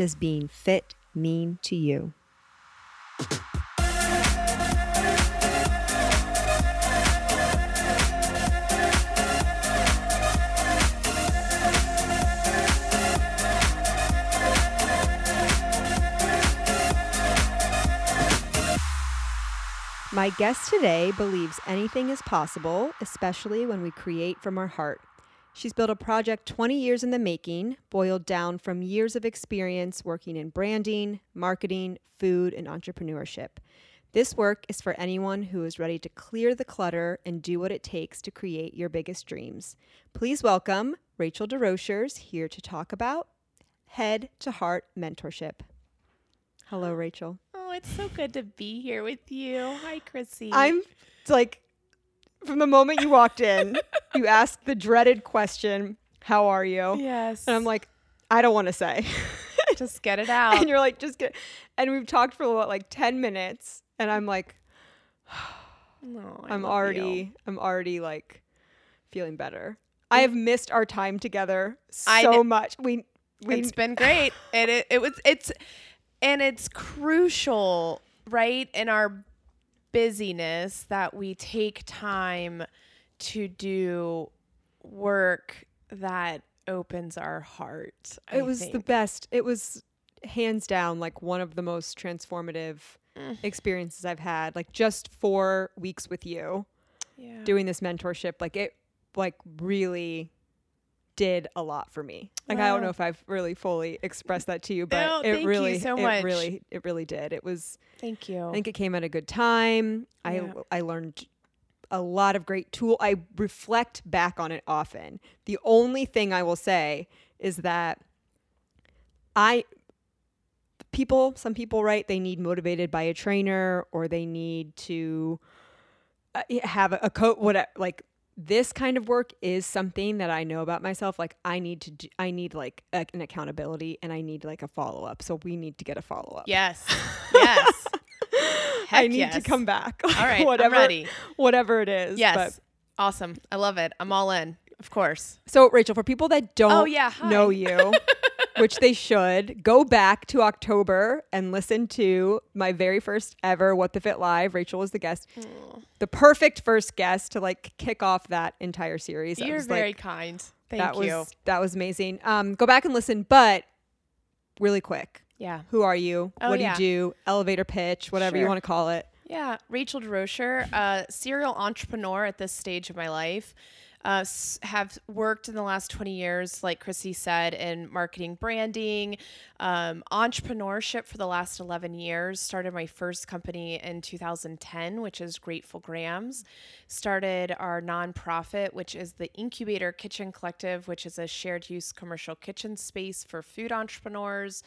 does being fit mean to you? My guest today believes anything is possible, especially when we create from our heart. She's built a project 20 years in the making, boiled down from years of experience working in branding, marketing, food, and entrepreneurship. This work is for anyone who is ready to clear the clutter and do what it takes to create your biggest dreams. Please welcome Rachel DesRochers here to talk about head to heart mentorship. Hello, Rachel. Oh, it's so good to be here with you. Hi, Chrissy. I'm like, from the moment you walked in, you asked the dreaded question, How are you? yes. And I'm like, I don't want to say. just get it out. and you're like, just get. And we've talked for what, like 10 minutes. And I'm like, no, I I'm already, you. I'm already like feeling better. I have missed our time together so much. We, we, It's been great, and it, it was it's and it's crucial, right, in our busyness that we take time to do work that opens our heart. I it was the best. It was hands down like one of the most transformative Mm. experiences I've had. Like just four weeks with you. yeah. doing this mentorship like it like really did a lot for me. Like i don't know if i've really fully expressed that to you but No, it really so it really it really did. It was Thank you. i think it came at a good time. Yeah. i i learned a lot of great tool i reflect back on it often. The only thing i will say is that i people some people right they need motivated by a trainer or they need to uh, have a, a coach whatever like this kind of work is something that I know about myself. Like I need to, do, I need like a, an accountability and I need like a follow up. So we need to get a follow up. yes. Yes. I need to come back. All right. whatever, I'm ready. whatever it is. Yes. But- awesome. I love it. I'm all in. Of course. so Rachel, for people that don't Oh, yeah, hi. know you, which they should, go back to October and listen to my very first ever What the Fit Live. Rachel was the guest. The perfect first guest to like kick off that entire series. You're was very like, kind. Thank that you. was that was amazing. Um, go back and listen, but really quick. yeah. Who are you? Oh, what do yeah. you do? Elevator pitch, whatever you want to call it. Yeah. Rachel DesRochers, a serial entrepreneur at this stage of my life. Uh, have worked in the last 20 years, like Chrissy said, in marketing, branding, um, entrepreneurship for the last 11 years. Started my first company in 2010, which is Grateful Grahams. Started our nonprofit, which is the Incubator Kitchen Collective, which is a shared use commercial kitchen space for food entrepreneurs.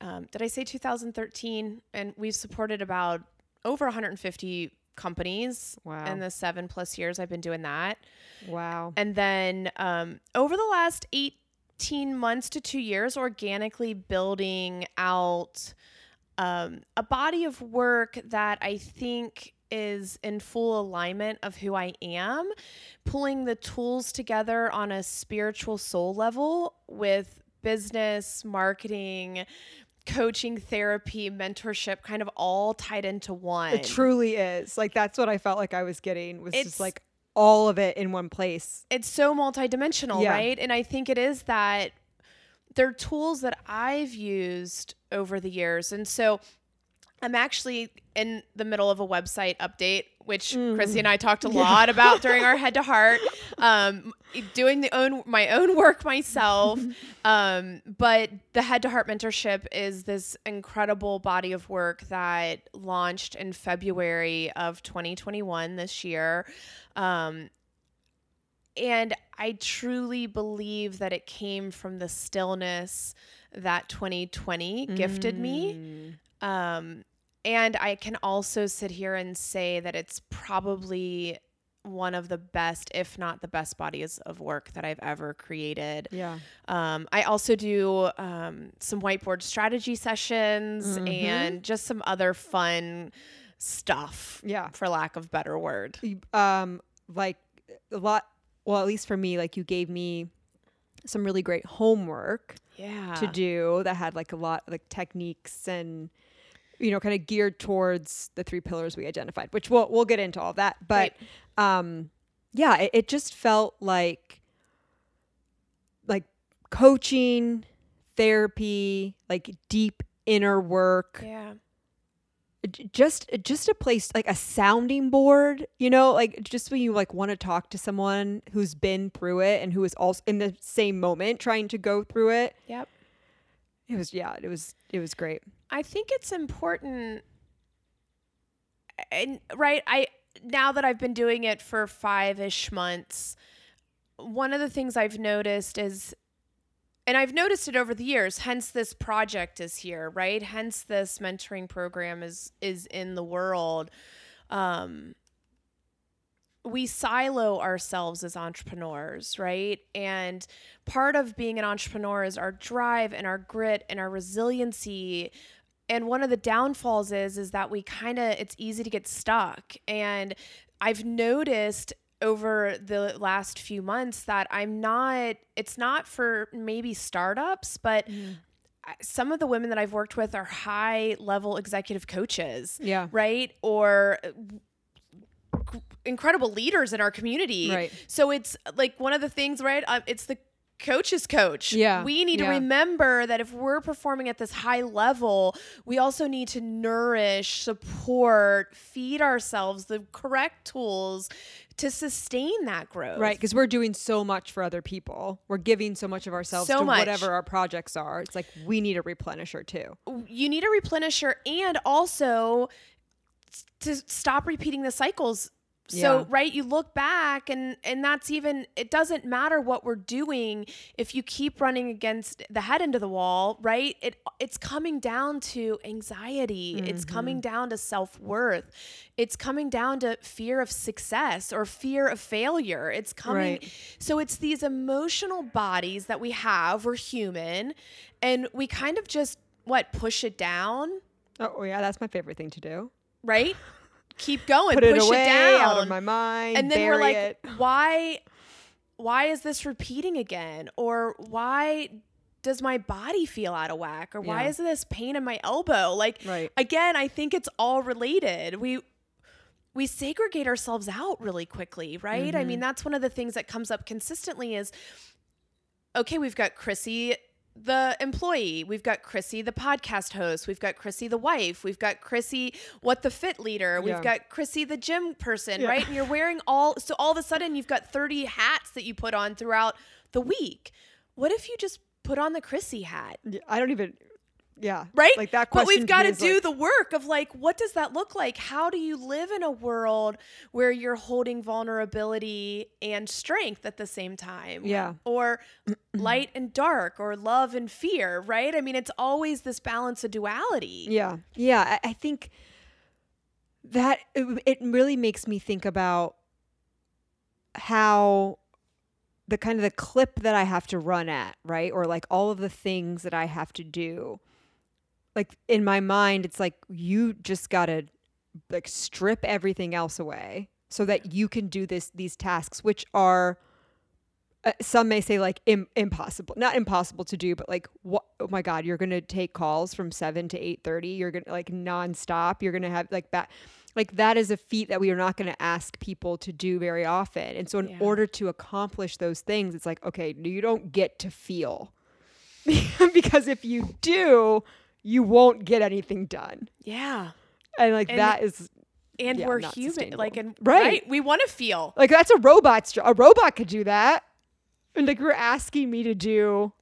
Um, did I say 2013? And we've supported about over 150 companies Wow. in the seven plus years I've been doing that. Wow. And then um, over the last 18 months to two years, organically building out um, a body of work that I think is in full alignment of who I am, pulling the tools together on a spiritual soul level with business, marketing, coaching, therapy, mentorship, kind of all tied into one. It truly is. Like that's what I felt like I was getting was It's- just like all of it in one place. it's so multidimensional, Yeah. right? And I think it is that they're tools that I've used over the years. And so I'm actually in the middle of a website update, which Chrissy and I talked a lot about during our head to heart. Um, doing the own my own work myself. um, but the head to heart mentorship is this incredible body of work that launched in February of 2021 this year. Um, and I truly believe that it came from the stillness that 2020 gifted me. Mm. Um, and I can also sit here and say that it's probably one of the best, if not the best, bodies of work that I've ever created. Yeah. Um, I also do um, some whiteboard strategy sessions Mhm. and just some other fun stuff, Yeah. for lack of better word. Um, like a lot. Well, at least for me, like you gave me some really great homework Yeah. to do that had like a lot like techniques and you know kind of geared towards the three pillars we identified which we'll we'll get into all of that but um yeah it, it just felt like like coaching therapy like deep inner work Yeah. just just a place like a sounding board you know like just when you like want to talk to someone who's been through it and who is also in the same moment trying to go through it Yep. It was yeah it was it was great. I think it's important and right I now that I've been doing it for 5ish months one of the things I've noticed is and I've noticed it over the years hence this project is here right? Hence this mentoring program is is in the world. Um we silo ourselves as entrepreneurs, right? And part of being an entrepreneur is our drive and our grit and our resiliency. And one of the downfalls is is that we kind of it's easy to get stuck. And I've noticed over the last few months that I'm not it's not for maybe startups, but mm. I- some of the women that I've worked with are high level executive coaches yeah right? Or incredible leaders in our community. Right. So it's like one of the things, right? Uh, it's the coach's coach. Yeah, We need to remember that if we're performing at this high level, we also need to nourish, support, feed ourselves the correct tools to sustain that growth. right because we're doing so much for other people we're giving so much of ourselves So to much. whatever our projects are it's like we need a replenisher too you need a replenisher and also to stop repeating the cycles so Yeah. right you look back and and that's even it doesn't matter what we're doing if you keep running against the head into the wall right it it's coming down to anxiety. It's coming mm-hmm. down to self-worth. It's coming down to fear of success or fear of failure. It's coming Right. so it's these emotional bodies that we have we're human and we kind of just what push it down? Oh yeah that's my favorite thing to do. Right keep going put it push away it down out of my mind and then we're like it. why why is this repeating again or why does my body feel out of whack or why Yeah. is this pain in my elbow like Right. again i think it's all related we we segregate ourselves out really quickly right Mm-hmm. i mean that's one of the things that comes up consistently is okay we've got chrissy the employee we've got chrissy the podcast host we've got chrissy the wife we've got chrissy what the fit leader we've Yeah. got chrissy the gym person Yeah. right and you're wearing all so all of a sudden you've got 30 hats that you put on throughout the week what if you just put on the chrissy hat i don't even yeah right? like that But we've got to do like- the work of like, what does that look like? How do you live in a world where you're holding vulnerability and strength at the same time? Yeah. Or light and dark, or love and fear, right? I mean, it's always this balance of duality. Yeah. Yeah. I, I think that it, it really makes me think about how the kind of the clip that I have to run at, right? Or like all of the things that I have to do. Like in my mind, it's like you just got to like strip everything else away so that you can do this these tasks which are uh, some may say like Im- impossible not impossible to do but like what oh my god you're gonna take calls from 7 to 8.30 you're gonna like nonstop you're gonna have like that like that is a feat that we are not gonna ask people to do very often. And so in Yeah. order to accomplish those things it's like okay you don't get to feel. Because if you do you won't get anything done Yeah. and like And- that is And Yeah, we're human. Like, and Right. right. We want to feel. like that's a robot's job a robot could do that and like you're asking me to do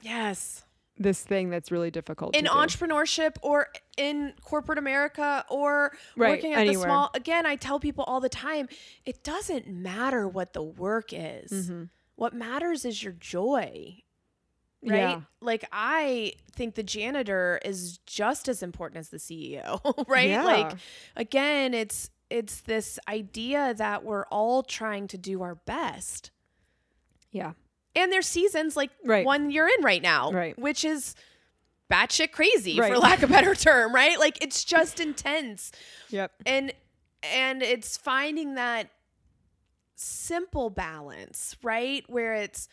Yes. this thing that's really difficult in to do. entrepreneurship or in corporate America or Right, working at anywhere. the small again I tell people all the time it doesn't matter what the work is Mm-hmm. what matters is your joy right Yeah. like I think the janitor is just as important as the CEO right Yeah. like again it's it's this idea that we're all trying to do our best Yeah. and there's seasons like Right. one you're in right now, Right. which is batshit crazy for lack of a better term, right? Like it's just intense, Yep. and and it's finding that simple balance, right? Where it's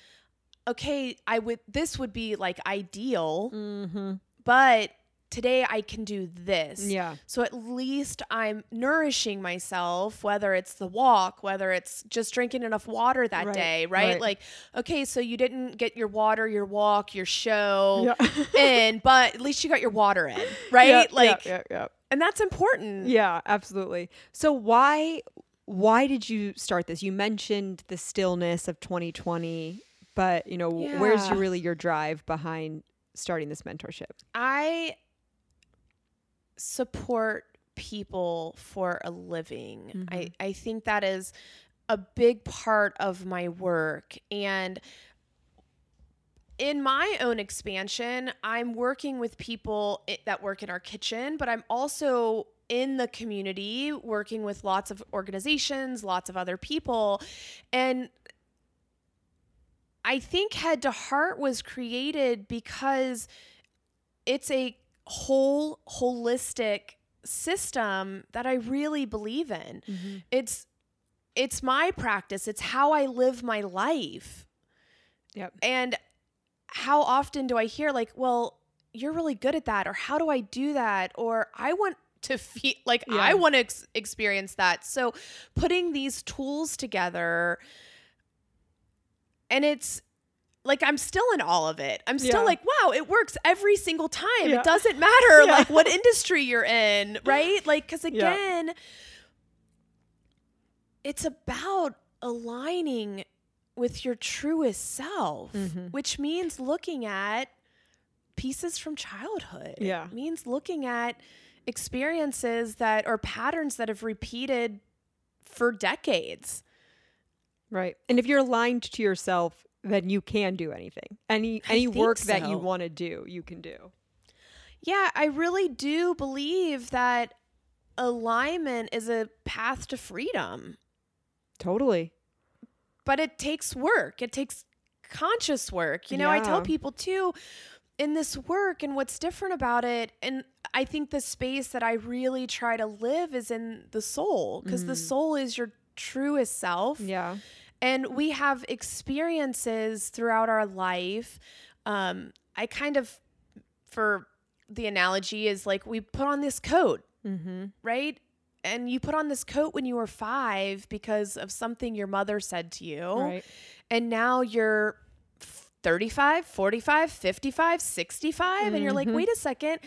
okay, I would this would be like ideal, Mm-hmm. but today I can do this. Yeah. So at least I'm nourishing myself, whether it's the walk, whether it's just drinking enough water that Right, day, right? right. Like, okay, so you didn't get your water, your walk, your show Yeah. in, but at least you got your water in, right? Yeah, like, yeah, yeah, and that's important. yeah, absolutely. So why why did you start this? You mentioned the stillness of 2020, but you know, where's your, really your drive behind starting this mentorship? I support people for a living. I, Mm-hmm. I think that is a big part of my work. And in my own expansion, I'm working with people that work in our kitchen, but I'm also in the community working with lots of organizations, lots of other people. And I think Head to Heart was created because it's a whole holistic system that I really believe in. Mm-hmm. It's it's my practice. It's how I live my life. Yep. And how often do I hear like, "Well, you're really good at that," or "How do I do that?" or "I want to feel like I want to ex- experience that." So, putting these tools together and it's like I'm still in all of it. I'm still Yeah. like, wow, it works every single time. Yeah. It doesn't matter Yeah. like what industry you're in, right? Like cuz again, it's about aligning with your truest self, Mhm. which means looking at pieces from childhood. Yeah. It means looking at experiences that or patterns that have repeated for decades. Right. And if you're aligned to yourself, then you can do anything. Any any work that you want to do, you can do. Yeah, I really do believe that alignment is a path to freedom, Totally. but it takes work. It takes conscious work. You know, I tell people too in this work and what's different about it and I think the space that I really try to live is in the soul because the mm. soul is your truest self. Yeah. and we have experiences throughout our life. Um, I kind of, for the analogy, is like we put on this coat, Mm-hmm. right? And you put on this coat when you were five because of something your mother said to you. Right. And now you're 35, 45, 55, 65. And you're like, Mhm. wait a second,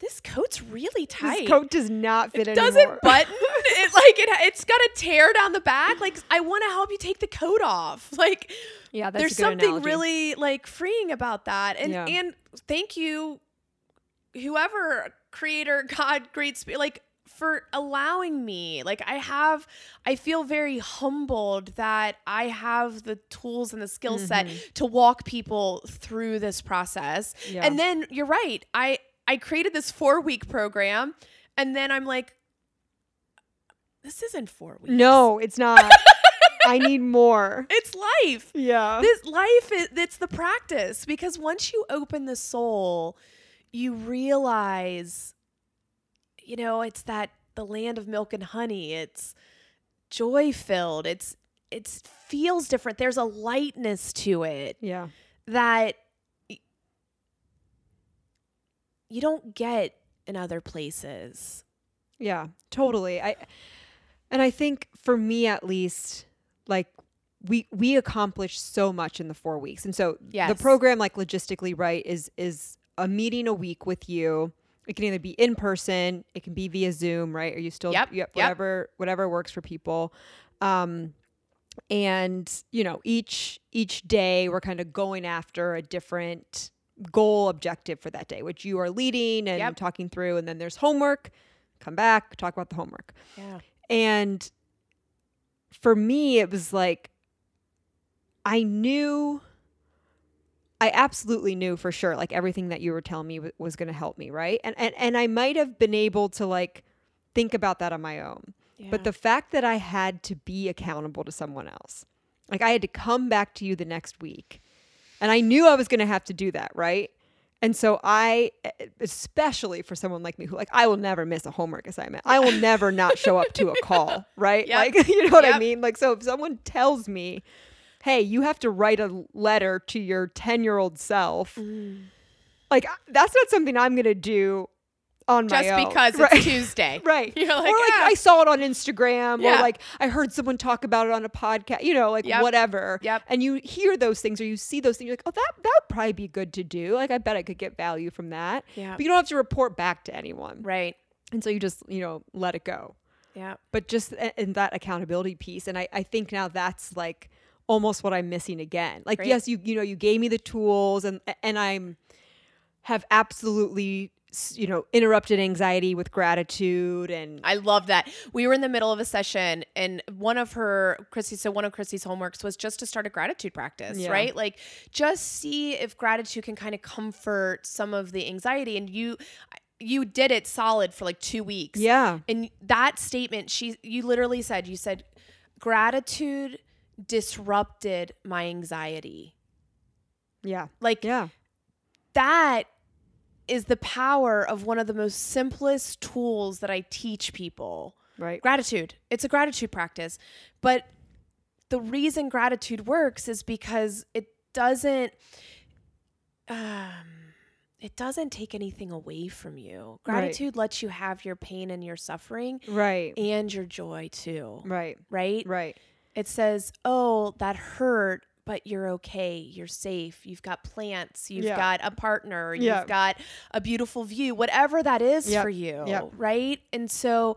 this coat's really tight This coat does not fit it anymore. doesn't button. it like it it's got a tear down the back. Like I want to help you take the coat off. Like yeah, that's there's something analogy. really like freeing about that. And Yeah. and thank you, whoever creator, God, great spirit, like for allowing me. Like I have, I feel very humbled that I have the tools and the skill set mm-hmm. to walk people through this process. Yeah. And then you're right. I I created this four week program, and then I'm like, this isn't four weeks. No, it's not. I need more. it's life. Yeah. This life is it's the practice because once you open the soul, you realize, you know, it's that the land of milk and honey. It's joy filled. It's it's feels different. There's a lightness to it yeah. that you don't get in other places. Yeah, totally. I and I think for me at least, like we we accomplished so much in the four weeks. And so the program, like logistically right, is is a meeting a week with you. It can either be in person, it can be via Zoom, right? Are you still Yep, yep, yep. whatever whatever works for people. Um and you know, each each day we're kind of going after a different goal objective for that day, which you are leading and Yep. talking through. And then there's homework. Come back, talk about the homework. Yeah. And for me, it was like, I knew, I absolutely knew for sure, like everything that you were telling me w- was going to help me, right? And, and and I might have been able to like think about that on my own, but the fact that I had to be accountable to someone else, like I had to come back to you the next week, and I knew I was going to have to do that, right? And so I, especially for someone like me who like I will never miss a homework assignment. I will never not show up to a call, right? Yep. Like you know what I mean? Like so if someone tells me, "Hey, you have to write a letter to your 10-year-old self." Mm. Like that's not something I'm going to do on my just own. because right? it's Tuesday. Right. You're like, or like "Ah." I saw it on Instagram Yeah. or like I heard someone talk about it on a podcast, you know, like Yep. whatever. Yep. And you hear those things or you see those things, you're like, oh, that that would probably be good to do. Like I bet I could get value from that. Yeah. But you don't have to report back to anyone. Right. And so you just, you know, let it go. Yeah. But just in that accountability piece. And I, I think now that's like almost what I'm missing again. Like, Great. yes, you you know, you gave me the tools and and I'm have absolutely you know interrupted anxiety with gratitude and I love that. We were in the middle of a session and one of her Chrissy so one of Chrissy's homeworks was just to start a gratitude practice, Yeah. right? Like just see if gratitude can kind of comfort some of the anxiety and you you did it solid for like 2 weeks. yeah And that statement she you literally said you said gratitude disrupted my anxiety. yeah Like yeah that is the power of one of the most simplest tools that I teach people. right Gratitude. It's a gratitude practice. But the reason gratitude works is because it doesn't um it doesn't take anything away from you. Right. Gratitude lets you have your pain and your suffering right and your joy too. right Right? right It says, "Oh, that hurt, but you're okay. You're safe. You've got plants. You've Yeah. got a partner. Yeah. You've got a beautiful view. Whatever that is Yep. for you, Yep. right? And so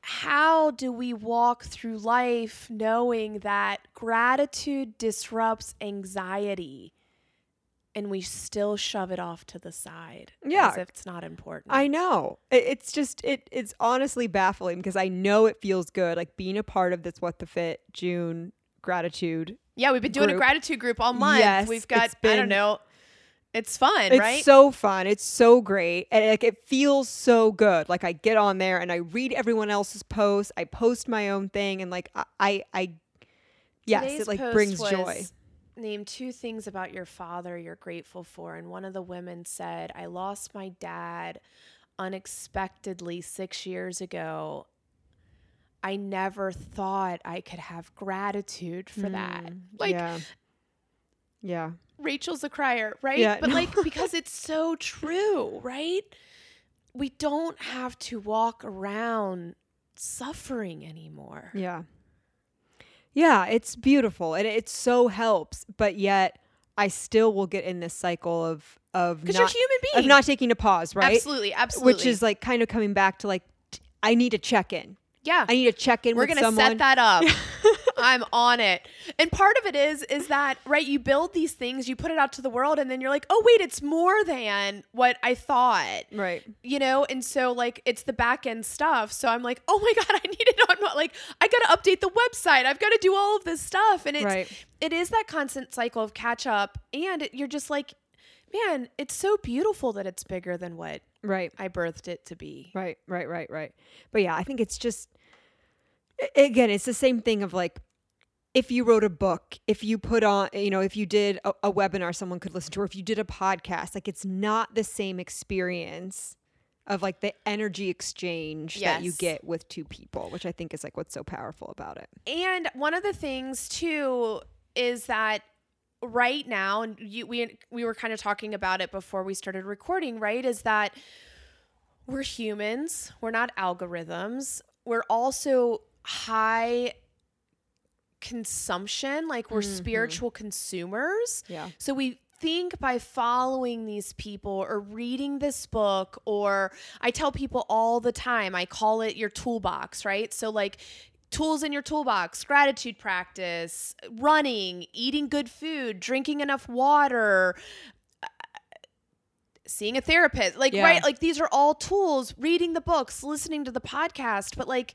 how do we walk through life knowing that gratitude disrupts anxiety and we still shove it off to the side Yeah. as if it's not important? I know. It's just it it's honestly baffling because I know it feels good like being a part of this what the fit June gratitude. Yeah, we've been doing a gratitude group all month. Yes, we've got it's I don't know. It's fun, It's right? so fun. It's so great. And like it feels so good. Like I get on there and I read everyone else's posts. I post my own thing and like I I, I yes, Today's it like brings joy. Name two things about your father you're grateful for. And one of the women said, I lost my dad unexpectedly six years ago. I never thought I could have gratitude for that. Mm, Like yeah. Yeah. Rachel's a crier, right? Yeah, but no. like because it's so true, right? We don't have to walk around suffering anymore. Yeah. Yeah, it's beautiful and it so helps, but yet I still will get in this cycle of of Because you're human being. of not taking a pause, right? Absolutely, absolutely. Which is like kind of coming back to like I need to check in. Yeah. I need to check in We're gonna someone. set that up. I'm on it. And part of it is is that right, you build these things, you put it out to the world, and then you're like, oh wait, it's more than what I thought. Right. You know, and so like it's the back end stuff. So I'm like, oh my god, I need it on my- like I gotta update the website. I've got to do all of this stuff, and it's Right. it is that constant cycle of catch up, and it- you're just like, man, it's so beautiful that it's bigger than what Right. I birthed it to be. Right, right, right, right. But yeah, I think it's just again, it's the same thing of like if you wrote a book, if you put on, you know, if you did a, a webinar someone could listen to, or if you did a podcast, like it's not the same experience of like the energy exchange that you get with two people, which I think is like what's so powerful about it. And one of the things too is that right now, and you, we we were kind of talking about it before we started recording, right? Is that we're humans, we're not algorithms. We're also high consumption, like we're mm-hmm. spiritual consumers. Yeah. So we think by following these people or reading this book, or I tell people all the time, I call it your toolbox, right? So, like, tools in your toolbox, gratitude practice, running, eating good food, drinking enough water, uh, seeing a therapist. Like, Yeah. right? Like, these are all tools, reading the books, listening to the podcast. But, like,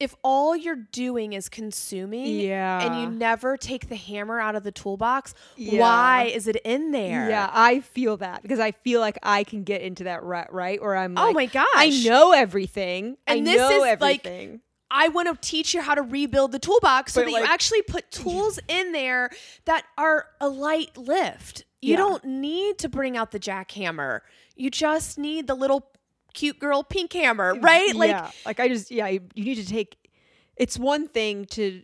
if all you're doing is consuming Yeah. and you never take the hammer out of the toolbox, Yeah. why is it in there? Yeah, I feel that because I feel like I can get into that rut, right? Where I'm Oh my gosh. I know everything. And I this know is, like, everything. I want to teach you how to rebuild the toolbox so But, that like- you actually put tools in there that are a light lift. You Yeah. don't need to bring out the jackhammer. You just need the little cute girl pink hammer, right? Like yeah, like I just yeah, you, you need to take. It's one thing to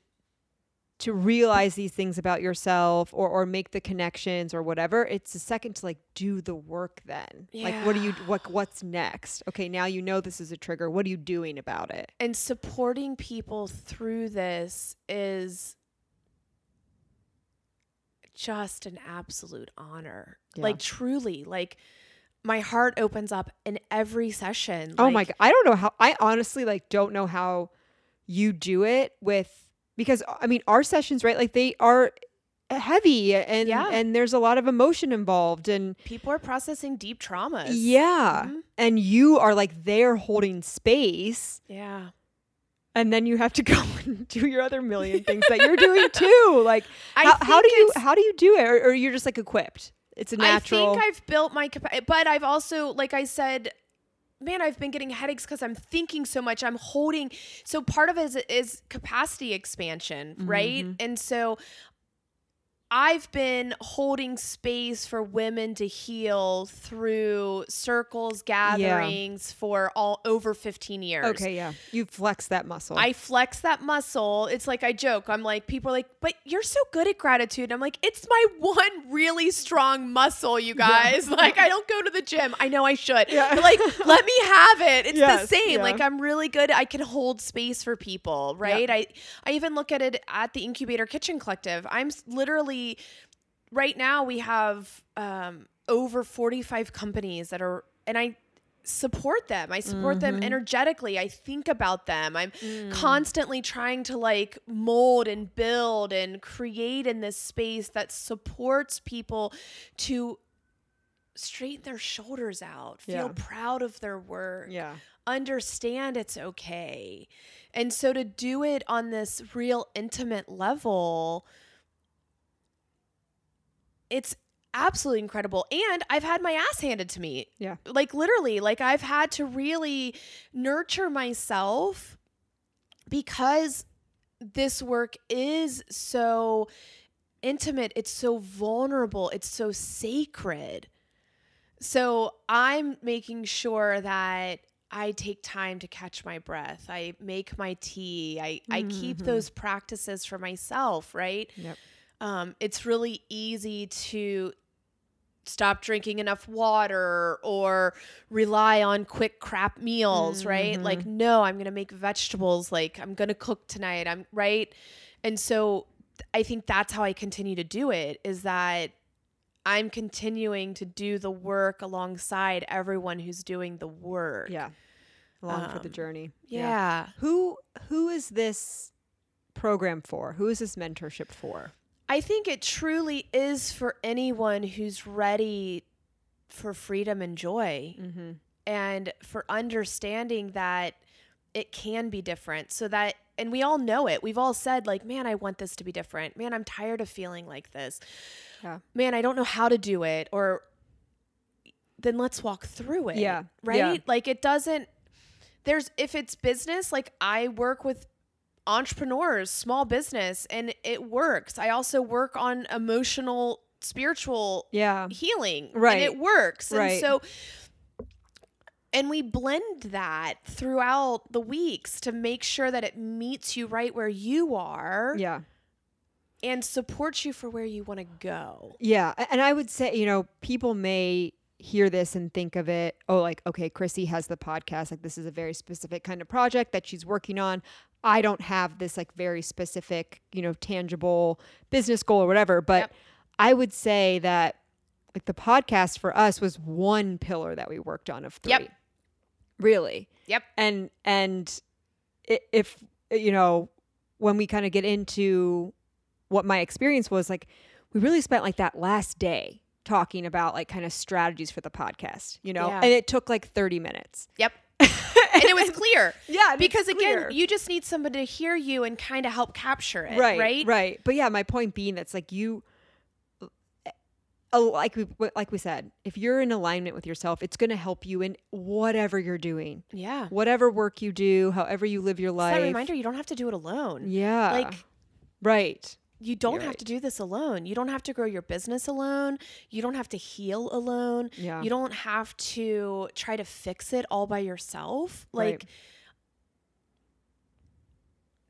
to realize these things about yourself or or make the connections or whatever. It's a second to like do the work. Then, like, what are you? What what's next? Okay, now you know this is a trigger. What are you doing about it? and supporting people through this is just an absolute honor. Yeah. Like truly, like my heart opens up in every session. oh my god, I don't know how. I honestly like don't know how you do it with because I mean our sessions right like they are heavy and Yeah. and there's a lot of emotion involved and People are processing deep traumas. Yeah. Mhm. And you are like there holding space. Yeah. And then you have to go and do your other million things that you're doing too. Like I how, how do you how do you do it? Or, or you're just like equipped. It's a natural I think I've built my capacity, but I've also, like I said, man, I've been getting headaches because I'm thinking so much. I'm holding. So part of it is, is capacity expansion, right? Mm-hmm. And so I've been holding space for women to heal through circles, gatherings for all over 15 years. Okay, yeah. You flex that muscle. I flex that muscle. It's like I joke. I'm like, people are like, but you're so good at gratitude. I'm like, it's my one really strong muscle, you guys. Like, I don't go to the gym. I know I should. Yeah. But like, let me have it. It's Yes, the same. yeah. Like, I'm really good. I can hold space for people, right? I, I even look at it at the Incubator Kitchen Collective. I'm s- right now, we have um, over 45 companies that are, and I, support them. I support them energetically. I think about them. I'm constantly trying to like mold and build and create in this space that supports people to straighten their shoulders out, feel Yeah. proud of their work, yeah. understand it's okay. And so to do it on this real intimate level, it's absolutely incredible. And I've had my ass handed to me. Yeah. Like literally, like I've had to really nurture myself because this work is so intimate, it's so vulnerable, it's so sacred. So I'm making sure that I take time to catch my breath. I make my tea. I, I keep Mhm. those practices for myself, right? Yep. Um, it's really easy to stop drinking enough water or rely on quick crap meals, right? Mm-hmm. Like, no, I'm going to make vegetables. Like, I'm going to cook tonight. I'm right. And so I think that's how I continue to do it is that I'm continuing to do the work alongside everyone who's doing the work. Yeah. Along for the Um, journey. Yeah. Who who is this program for? Who is this mentorship for? I think it truly is for anyone who's ready for freedom and joy Mm-hmm. and for understanding that it can be different so that and we all know it we've all said like man i want this to be different man i'm tired of feeling like this Yeah. man i don't know how to do it or then let's walk through it Yeah. right Yeah. like it doesn't there's if it's business like i work with entrepreneurs small business and it works i also work on emotional spiritual Yeah. healing Right. and it works and Right. so and we blend that throughout the weeks to make sure that it meets you right where you are Yeah. and supports you for where you want to go Yeah. And I would say, you know, people may hear this and think of it, oh, like, okay, Chrissy has the podcast. Like, this is a very specific kind of project that she's working on. I don't have this, like, very specific, you know, tangible business goal or whatever. But Yep. I would say that, like, the podcast for us was one pillar that we worked on of three. Yep. Really. Yep. And, and if, you know, when we kind of get into what my experience was like we really spent like that last day talking about like kind of strategies for the podcast, you know? Yeah. And it took like 30 minutes. Yep. and it was clear. Yeah, Because it's again, you just need somebody to hear you and kind of help capture it. right, Right. right. But yeah, my point being that's like you uh, like we like we said, if you're in alignment with yourself, it's going to help you in whatever you're doing. Yeah. Whatever work you do, however you live your It's life. that reminder you don't have to do it alone. Yeah. Like right. You don't You're have right. to do this alone. You don't have to grow your business alone. You don't have to heal alone. Yeah. You don't have to try to fix it all by yourself. Right. Like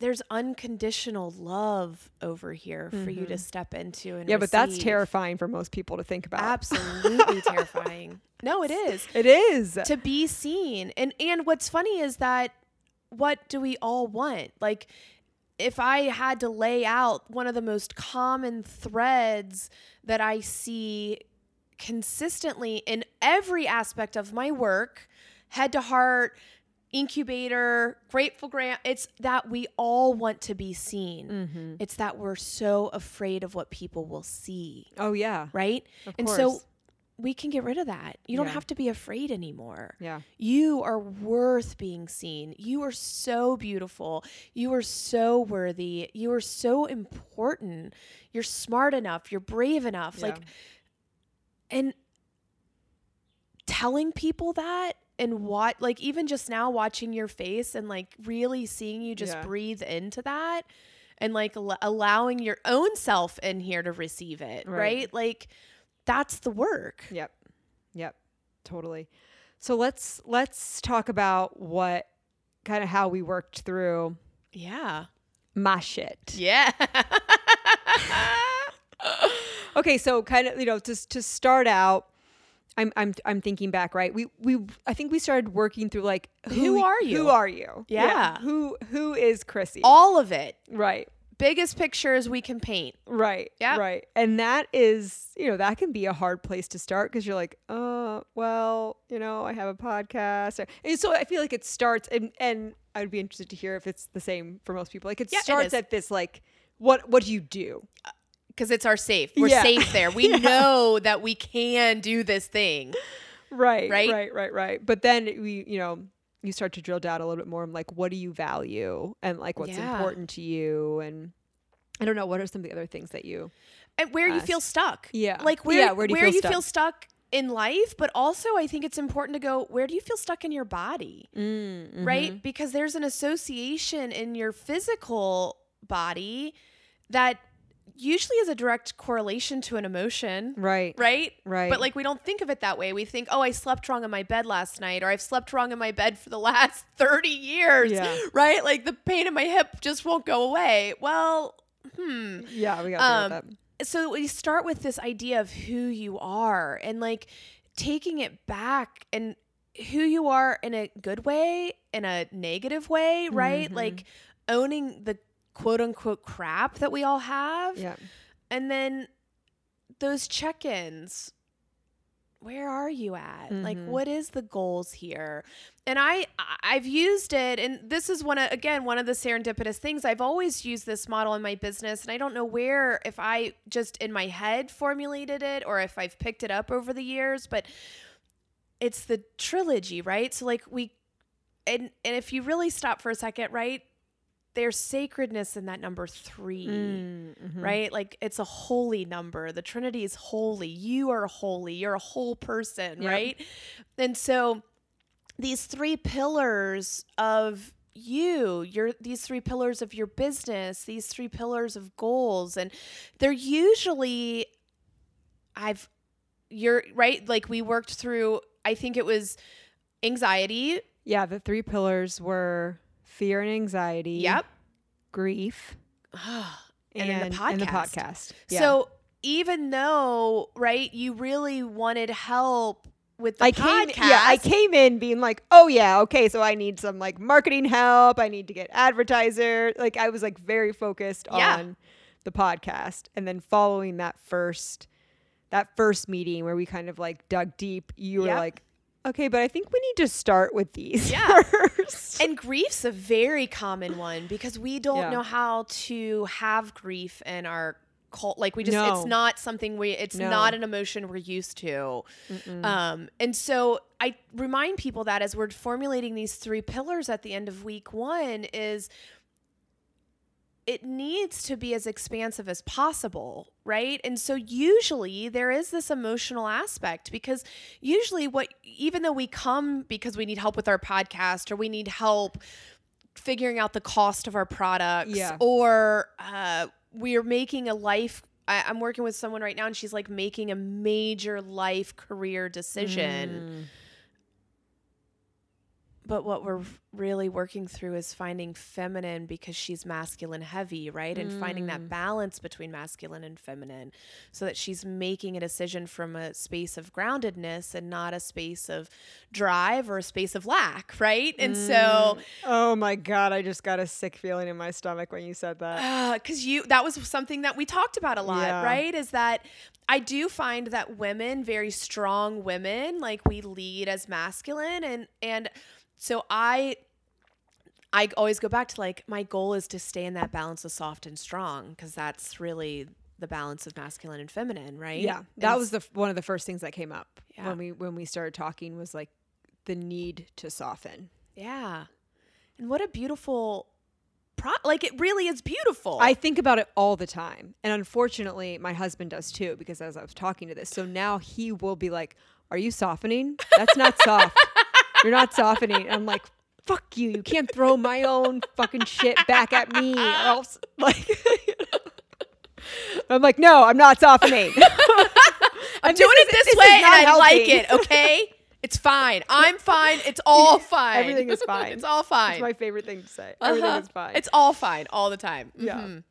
there's unconditional love over here for you to step into and Mm-hmm. Yeah, but that's terrifying for most people to think about. Absolutely terrifying. No, it is. It is. to be seen. And and what's funny is that what do we all want? Like if I had to lay out one of the most common threads that I see consistently in every aspect of my work, head to heart, incubator, grateful grant, it's that we all want to be seen. Mm-hmm. It's that we're so afraid of what people will see, Oh yeah. right? Of and course. so we can get rid of that. You don't Yeah. have to be afraid anymore. yeah. You are worth being seen. You are so beautiful. You are so worthy. You are so important. You're smart enough. You're brave enough. Like, and telling people that and what, like, even just now watching your face and like really seeing you just Yeah. breathe into that and like al- allowing your own self in here to receive it, Right. right? Like, that's the work. Yep. Yep. Totally. So let's let's talk about what kind of how we worked through Yeah. my shit. Yeah. Okay, so kind of you know to to start out, I'm I'm I'm thinking back, right? We we I think we started working through like Who are you? Who are you? Yeah. Who who is Chrissy? All of it. right. Biggest pictures we can paint. Right. Yep. Right. And that is, you know, that can be a hard place to start because you're like, uh, well, you know, I have a podcast. And so I feel like it starts and and I would be interested to hear if it's the same for most people. Like it Yeah, starts is. at this like what what do you do? Because it's our safe. We're Yeah. safe there. We Yeah. know that we can do this thing. Right. Right? Right, right, right. But then we, you know, you start to drill down a little bit more. I'm like, what do you value and like what's Yeah. important to you and I don't know, what are some of the other things that you And where you feel stuck. Yeah. Like where, Yeah, where do you feel stuck? feel stuck in life, but also I think it's important to go, where do you feel stuck in your body? mm, Right? Because there's an association in your physical body that usually is a direct correlation to an emotion. Right. Right? Right. But like we don't think of it that way. We think, oh, I slept wrong in my bed last night, or I've slept wrong in my bed for the last 30 years. Yeah. Right? Like the pain in my hip just won't go away. Well, hmm. Yeah, we got Um, to that. So we start with this idea of who you are and like taking it back and who you are in a good way, in a negative way, right? Mhm. Like owning the quote unquote crap that we all have. Yeah. And then those check ins. Where are you at? Like, Mhm. what is the goals here? And I, I- I've used it, and this is one of again one of the serendipitous things. I've always used this model in my business, and I don't know where if I just in my head formulated it or if I've picked it up over the years, but it's the trilogy, right? So like we, and and if you really stop for a second, right? There's sacredness in that number 3 Mm-hmm. right? Like it's a holy number. The Trinity is holy. You are holy. You're a whole person, Yep. right? And so these three pillars of you, your these three pillars of your business, these three pillars of goals, and they're usually I've you're right, like we worked through, I think it was anxiety. Yeah, the three pillars were fear and anxiety. Yep. Grief. And then the And the podcast. podcast. Yeah. So even though, right, you really wanted help with the I podcast. came yeah, I came in being like, "Oh yeah, okay, so I need some like marketing help. I need to get advertiser." Like I was like very focused Yeah. on the podcast and then following that first that first meeting where we kind of like dug deep, you were like, okay, but I think we need to start with these Yeah. first. And grief's a very common one because we don't Yeah. know how to have grief in our cult. Like we just, No. it's not something we, it's No. not an emotion we're used to. Um, and so I remind people that as we're formulating these three pillars at the end of week one is it needs to be as expansive as possible, right? And so usually there is this emotional aspect because usually what even though we come because we need help with our podcast or we need help figuring out the cost of our products Yeah. or uh, we are making a life I, I'm working with someone right now and she's like making a major life career decision. But what we're really working through is finding feminine because she's masculine heavy, right? And finding that mm. balance between masculine and feminine so that she's making a decision from a space of groundedness and not a space of drive or a space of lack, right? And so mm. Oh my god, I just got a sick feeling in my stomach when you said that. Uh, because you that was something that we talked about a lot Yeah. right is that i do find that women very strong women like we lead as masculine and and so i i always go back to like my goal is to stay in that balance of soft and strong because that's really the balance of masculine and feminine right Yeah, that And was the one of the first things that came up Yeah. when we when we started talking was like the need to soften. yeah and what a beautiful pro like it really is beautiful I think about it all the time. And unfortunately, my husband does too because as I was talking to this, so now he will be like, "Are you softening? That's not soft. You're not softening." I'm like, "Fuck you. You can't throw my own fucking shit back at me." Or else like I'm like, "No, I'm not softening." I'm doing it this, way and I like it, okay? It's fine. I'm fine. It's all fine. Everything is fine. it's all fine. It's my favorite thing to say. Everything Uh-huh. is fine. It's all fine all the time. Yeah. Mhm.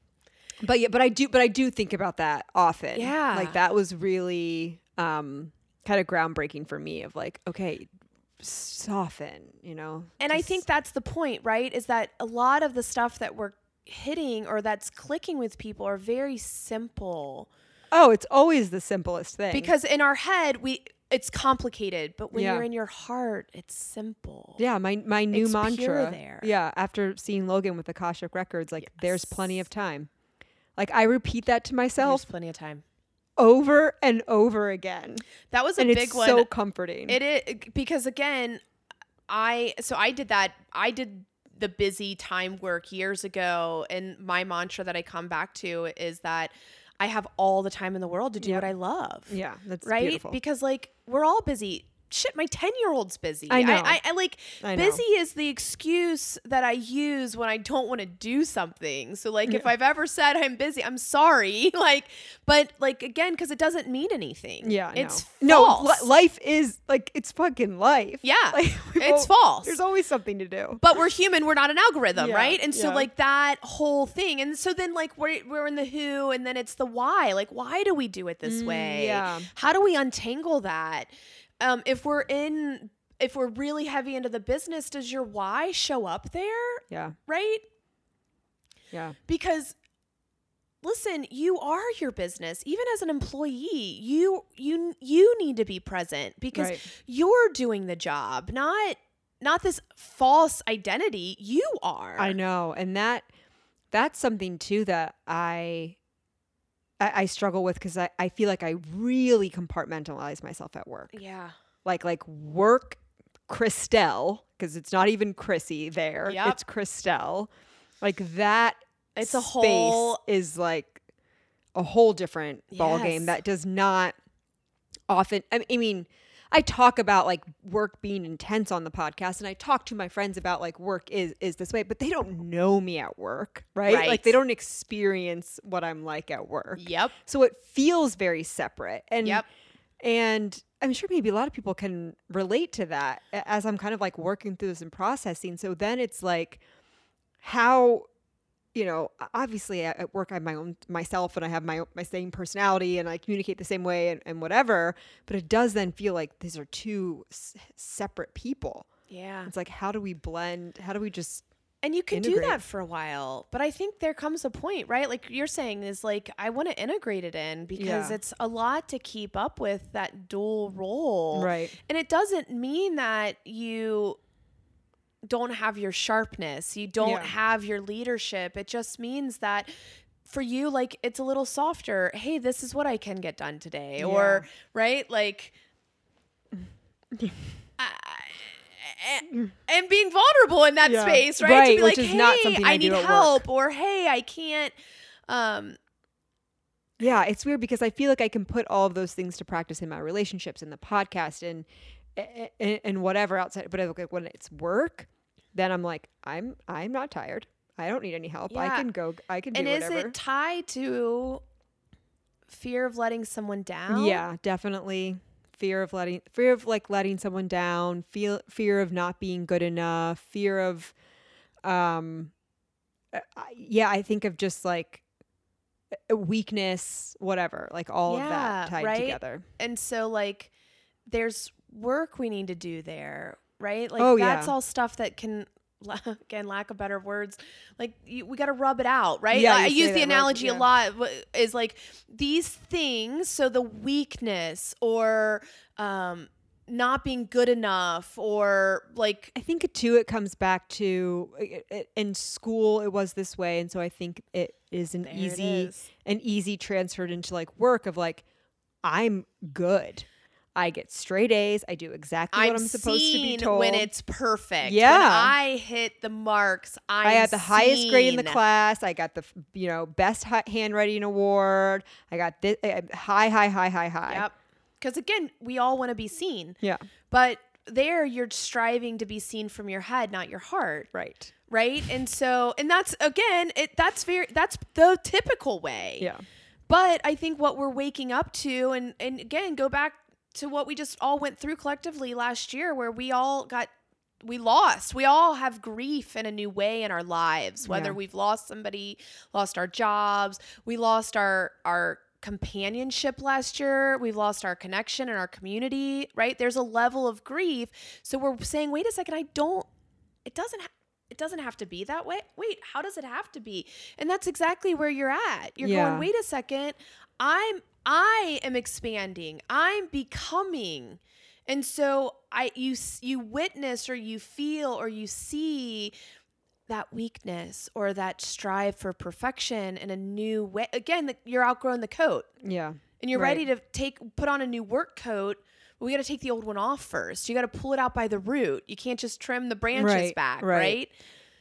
But yeah, but I do but I do think about that often. Yeah. Like that was really um kind of groundbreaking for me of like, okay, soften, you know. And I think that's the point, right? Is that a lot of the stuff that we're hitting or that's clicking with people are very simple. Oh, it's always the simplest thing. Because in our head, we it's complicated, but when Yeah. you're in your heart, it's simple. yeah, my my new It's mantra there. Yeah, after seeing Logan with Akashic Records, like there's plenty of time. Like I repeat that to There's myself plenty of time. Over and over again. That was a and big it's one. so comforting. It is because again, I so I did that. I did the busy time work years ago, and my mantra that I come back to is that I have all the time in the world to do Yep. what I love. yeah, that's right. beautiful. Because like we're all busy. Shit, my ten year old's busy. I know. I, I, like I know. busy is the excuse that I use when I don't want to do something. So like if I've ever said I'm busy, I'm sorry. like, but like again, because it doesn't mean anything. Yeah, it's no, false. li- life is like it's fucking life. Yeah, Like, it's false. There's always something to do. but we're human we're not an algorithm Yeah, right and so yeah. like that whole thing and so then like we're, we're in the who and then it's the why like why do we do it this way Mm, yeah. how do we untangle that um if we're in if we're really heavy into the business does your why show up there? Yeah, right? Yeah, because listen you are your business. Even as an employee you you you need to be present because Right. you're doing the job not not this false identity. You are. I know, and that that's something too that I I, I struggle with because I, I feel like I really compartmentalize myself at work. yeah Like like work, Christelle, because it's not even Chrissy there. Yep. It's Christelle. Like that. It's a space whole- is like a whole different ball game Yes. that does not often. I I mean, I talk about like work being intense on the podcast, and I talk to my friends about like work is is this way, but they don't know me at work, right? Like they don't experience what I'm like at work. yep So it feels very separate. And Yep. and I'm sure maybe a lot of people can relate to that as I'm kind of like working through this and processing. So then it's like how you know, obviously at work I have my own myself and I have my own- my same personality and I communicate the same way and, and whatever, but it does then feel like these are two s- separate people. yeah It's like how do we blend? How do we just And you can do that for a while, but I think there comes a point, right? Like you're saying is like I want to integrate it in because Yeah. it's a lot to keep up with that dual role. Right. And it doesn't mean that you don't have your sharpness, you don't Yeah. have your leadership. It just means that for you like it's a little softer. Hey, this is what I can get done today or right? Like I- and being vulnerable in that Yeah. space, right? Right, to be which like, hey, I I need at work." help, or hey, I can't. Um, Yeah, it's weird because I feel like I can put all of those things to practice in my relationships, in the podcast, and and, and whatever outside. But I look like when it's work, then I'm like, I'm I'm not tired. I don't need any help. I can go. I can do and is whatever. it tied to fear of letting someone down? Yeah, definitely. Fear of letting fear of like letting someone down, feel fear of not being good enough, fear of um uh, yeah, I think of just like weakness, whatever, like all of that tied right? together. and so like there's work we need to do there right like Oh, that's yeah. all stuff that can again lack of better words like you, we got to rub it out right Yeah, i use the analogy a lot is like these things so the weakness or um not being good enough or like I think it too it comes back to i- i- in school it was this way and so I think it is an easy is. an easy transferred into like work of like I'm good. I get straight A's. I do exactly I'm, what I'm supposed to be seen told. when it's perfect. When Yeah. I hit the marks, I'm I had the highest grade in the class. I got the you know best handwriting award. I got this uh, high, high, high, high, high. Yep. Because again, we all want to be seen. Yeah, But there you're striving to be seen from your head, not your heart. right. Right. And so and that's again, it that's very that's the typical way. Yeah, But I think what we're waking up to and and again go back to what we just all went through collectively last year where we all got we lost. We all have grief in a new way in our lives, whether Yeah. we've lost somebody, lost our jobs, we lost our our companionship last year, we've lost our connection in our community, right? There's a level of grief. So we're saying, "Wait a second, I don't it doesn't ha- it doesn't have to be that way. Wait, how does it have to be? And that's exactly where you're at. You're Yeah. going, wait a second. I'm I am expanding. I'm becoming. And so I you you witness or you feel or you see that weakness or that strive for perfection in a new way. Again, the, you're outgrowing the coat yeah, and you're Right. ready to take put on a new work coat. But we got to take the old one off first. You got to pull it out by the root. You can't just trim the branches Right, back, right. right?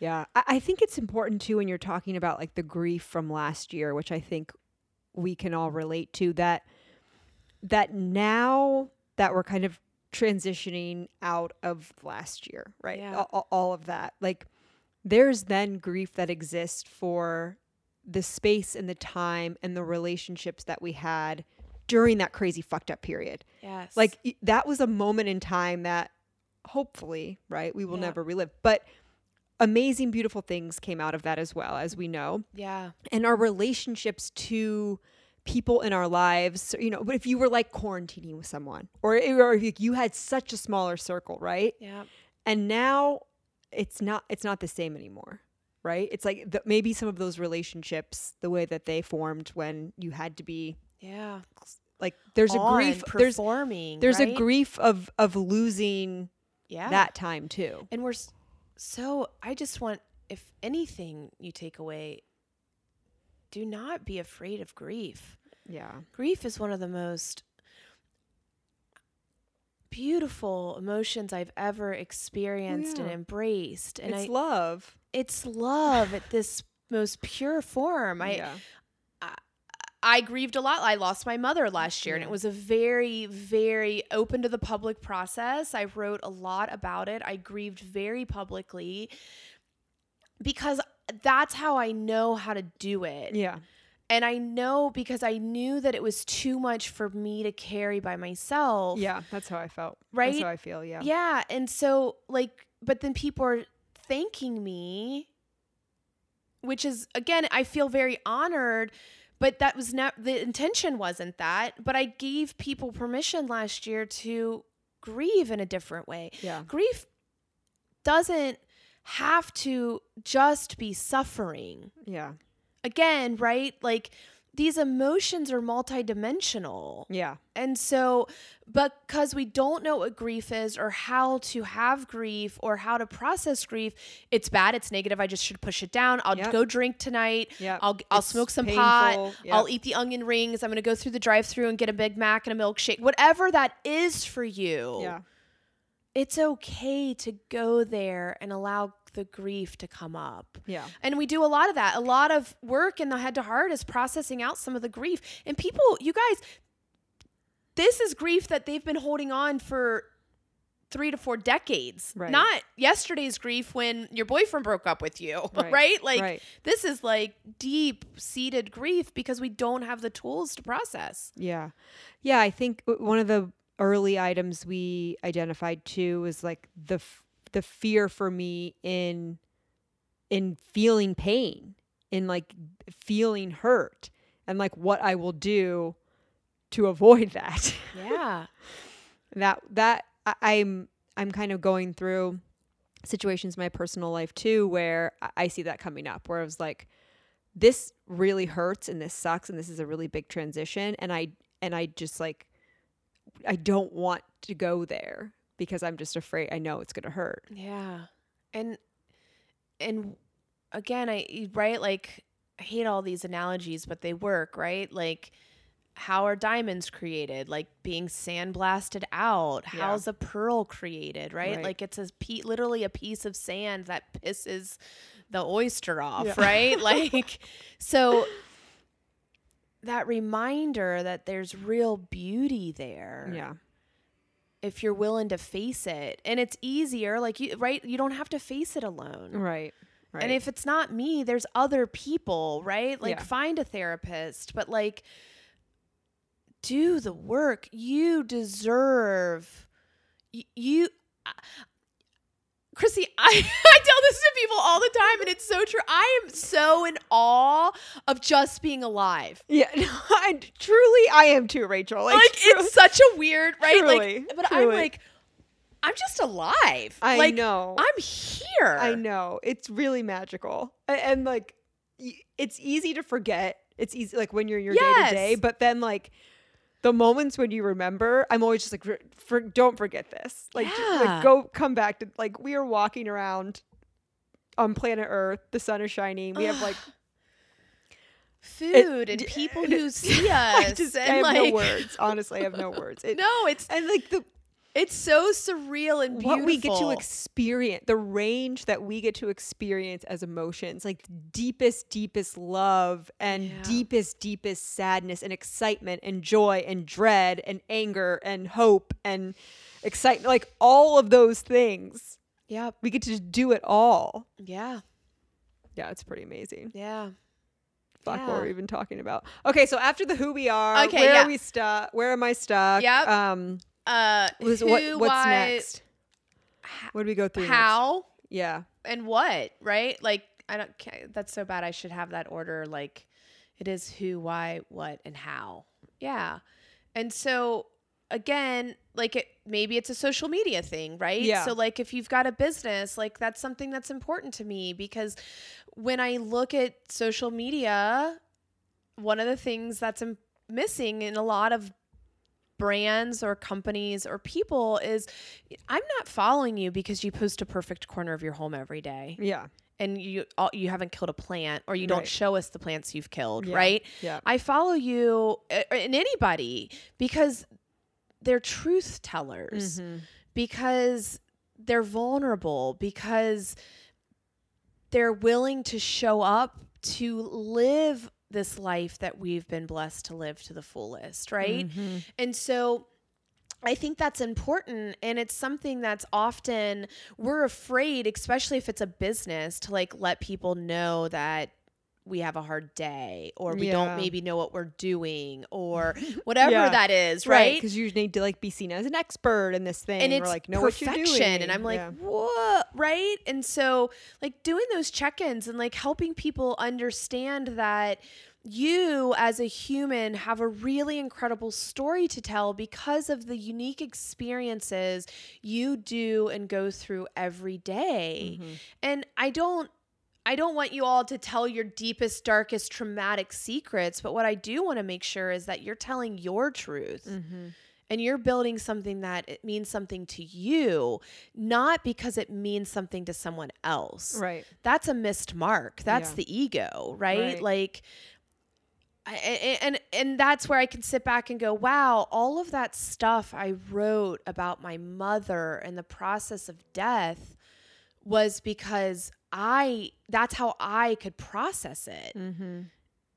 yeah. I, I think it's important too when you're talking about like the grief from last year, which I think we can all relate to. That that now that we're kind of transitioning out of last year, right? Yeah. All- all, of that, like there's then grief that exists for the space and the time and the relationships that we had during that crazy fucked up period. Yes. Like that was a moment in time that hopefully, right, we will Yeah. never relive. But amazing, beautiful things came out of that as well, as we know. yeah. And our relationships to people in our lives, you know, but if you were like quarantining with someone or, or if you had such a smaller circle, right? Yeah. And now it's not it's not the same anymore. Right? It's like the, maybe some of those relationships, the way that they formed when you had to be Yeah. like there's a grief there's performing. there's a right? grief of of losing yeah. that time too. And we're so I just want if anything you take away do not be afraid of grief. Yeah. Grief is one of the most beautiful emotions I've ever experienced and embraced. And it's I love. it's love at this most pure form. Yeah. I grieved a lot. I lost my mother last year, and it was a very, very open to the public process. I wrote a lot about it. I grieved very publicly because that's how I know how to do it. Yeah. And I know because I knew that it was too much for me to carry by myself. Yeah. That's how I felt. Right? That's how I feel. Yeah. Yeah. And so, like, but then people are thanking me, which is, again, I feel very honored, but that was not the intention, wasn't that? But I gave people permission last year to grieve in a different way. Yeah. Grief doesn't have to just be suffering. Yeah. Again, right? Like these emotions are multidimensional. Yeah. And so, because we don't know what grief is or how to have grief or how to process grief, it's bad, it's negative. I just should push it down. I'll Yep. go drink tonight. Yep. I'll I'll It's smoke some pot. painful. I'll eat the onion rings. I'm going to go through the drive-through and get a Big Mac and a milkshake. Whatever that is for you. Yeah. It's okay to go there and allow the grief to come up. Yeah. And we do a lot of that. A lot of work in the head to heart is processing out some of the grief. And people, you guys, this is grief that they've been holding on for three to four decades. Right. Not yesterday's grief when your boyfriend broke up with you, right? Right. Like Right. this is like deep seated grief because we don't have the tools to process. Yeah. Yeah. I think one of the early items we identified too was like the, f- the fear for me in, in feeling pain, in like feeling hurt and like what I will do to avoid that. Yeah. that that I, I'm I'm kind of going through situations in my personal life too where I- I see that coming up where I was like this really hurts and this sucks and this is a really big transition and I and I just like I don't want to go there because I'm just afraid I know it's going to hurt. Yeah. And and again, I right like I hate all these analogies, but they work, right? Like how are diamonds created? Like being sandblasted out. Yeah. How's a pearl created, right? Right. Like it's a pe- literally a piece of sand that pisses the oyster off, Yeah. right? Like so that reminder that there's real beauty there Yeah. If you're willing to face it and it's easier like you right you don't have to face it alone Right. Right. and if it's not me there's other people right like Yeah. find a therapist but like do the work you deserve you Chrissy, I, I tell this to people all the time, and it's so true. I am so in awe of just being alive. yeah, no, I, truly I am too, Rachel. Like, Like, truly- it's such a weird, right? Truly, like, but I'm like, I'm just alive. I like, know. I'm here. I know. It's really magical. A- And, like it's easy to forget. It's easy like when you're in your day to day, but then like the moments when you remember, I'm always just like for, for don't forget this. Like, Yeah. like go come back to like we are walking around on planet Earth, the sun is shining. We have like Food and d- people who see us. I just I and have like, no words. Honestly, I have no words. It, No, it's and like the it's so surreal and beautiful. what we get to experience the range that we get to experience as emotions like deepest deepest love and Yeah. deepest deepest sadness and excitement and joy and dread and anger and hope and excitement like all of those things Yeah. we get to do it all Yeah. yeah it's pretty amazing Yeah. fuck what Yeah. we're even talking about okay so after the who we are Okay, where yeah. are we stuck where am i stuck Yep. um Uh, who, what, what's why, next what do we go through next? How yeah and what? Right? Like I don't. That's so bad. I should have that order. Like it is who, why, what, and how. Yeah. And so again, like it maybe it's a social media thing, right? Yeah. So like if you've got a business, like that's something that's important to me because when I look at social media, one of the things that's im- missing in a lot of brands or companies or people is I'm not following you because you post a perfect corner of your home every day yeah and you all- you haven't killed a plant or you don't show us the plants you've killed, Yeah. right? yeah I follow you and anybody because they're truth tellers Mhm. because they're vulnerable because they're willing to show up to live this life that we've been blessed to live to the fullest, right? Mhm. And so I think that's important and it's something that's often we're afraid especially if it's a business to like let people know that we have a hard day or we Yeah. don't maybe know what we're doing or whatever Yeah. that is, right right? because you need to like be seen as an expert in this thing and or it's like know what you're perfection doing and i'm like Yeah. what right and so like doing those check-ins and like helping people understand that you as a human have a really incredible story to tell because of the unique experiences you do and go through every day. Mm-hmm. And I don't I don't want you all to tell your deepest darkest traumatic secrets, but what I do want to make sure is that you're telling your truth. Mm-hmm. And you're building something that it means something to you, not because it means something to someone else Right. that's a missed mark that's Yeah. the ego right, Right. like I, and and that's where i can sit back and go wow all of that stuff i wrote about my mother and the process of death was because i that's how i could process it Mm-hmm.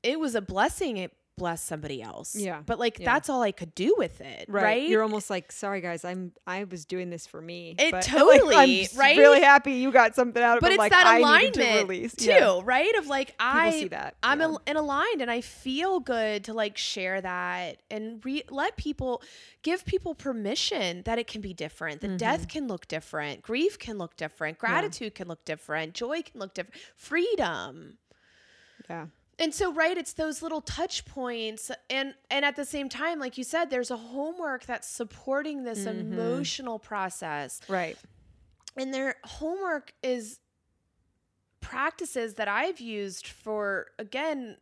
it was a blessing it blessed somebody else Yeah. but like Yeah. that's all i could do with it Right. right, You're almost like, sorry guys, I'm I was doing this for me. It but, totally, like, I'm right? Really happy you got something out of but it. But it's like, that to alignment release. too Yeah. right of like People i see that. I'm yeah. al- in aligned and I feel good to like share that and re- let people give people permission that it can be different. The death mm-hmm. can look different, grief can look different, gratitude can look different, joy can look different, freedom. yeah. And so right it's those little touch points and and at the same time like you said there's a homework that's supporting this emotional process Right. and their homework is practices that I've used for again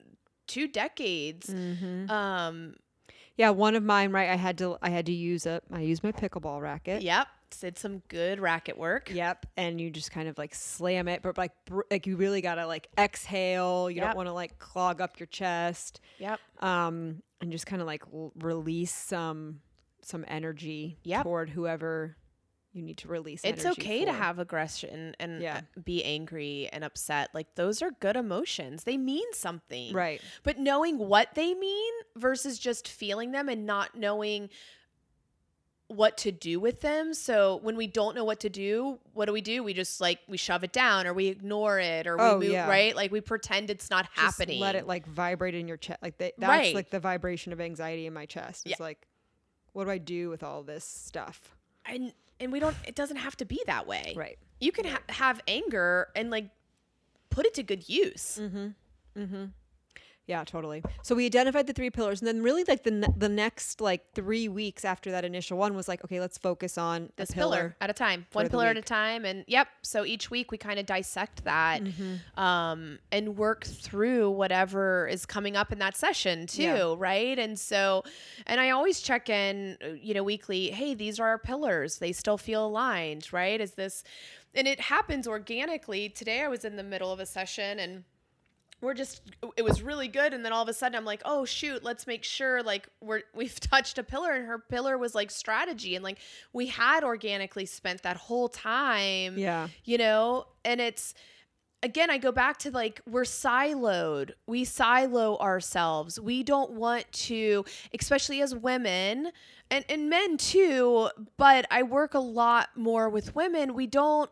two decades. Mm-hmm. Um, Yeah, one of mine, right? I had to I had to use a I used my pickleball racket. yep, did some good racket work. Yep, and you just kind of like slam it, but like br- like you really gotta like exhale. You Yep. don't want to like clog up your chest, Yep. um, and just kind of like l- release some some energy Yep. toward whoever you need to release. It's okay to have aggression and Yeah. be angry and upset. Like those are good emotions. They mean something. right. But knowing what they mean versus just feeling them and not knowing what to do with them. So when we don't know what to do, what do we do? We just like we shove it down or we ignore it or we Oh, move, yeah. right? Like we pretend it's not Just happening. let it like vibrate in your chest. Like that's Right. like the vibration of anxiety in my chest. It's Yeah. like, what do I do with all this stuff? and and we don't it doesn't have to be that way. Right. You can ha- have anger and like put it to good use. Mm-hmm. Mm-hmm. Yeah, totally. So we identified the three pillars, and then really like the ne- the next like three weeks after that initial one was like, okay, let's focus on This a pillar. pillar. at a time, one pillar at a time, and yep. So each week we kind of dissect that, Mm-hmm. um, and work through whatever is coming up in that session too, Yeah. right? And so, and I always check in, you know, weekly. Hey, these are our pillars. They still feel aligned, right? Is this, and it happens organically. Today I was in the middle of a session and we're just it was really good. And then all of a sudden i'm like oh shoot let's make sure like we're we've touched a pillar and her pillar was like strategy. And like we had organically spent that whole time Yeah. you know? And it's again i go back to like we're siloed. We silo ourselves. We don't want to especially as women and, and men too but i work a lot more with women. We don't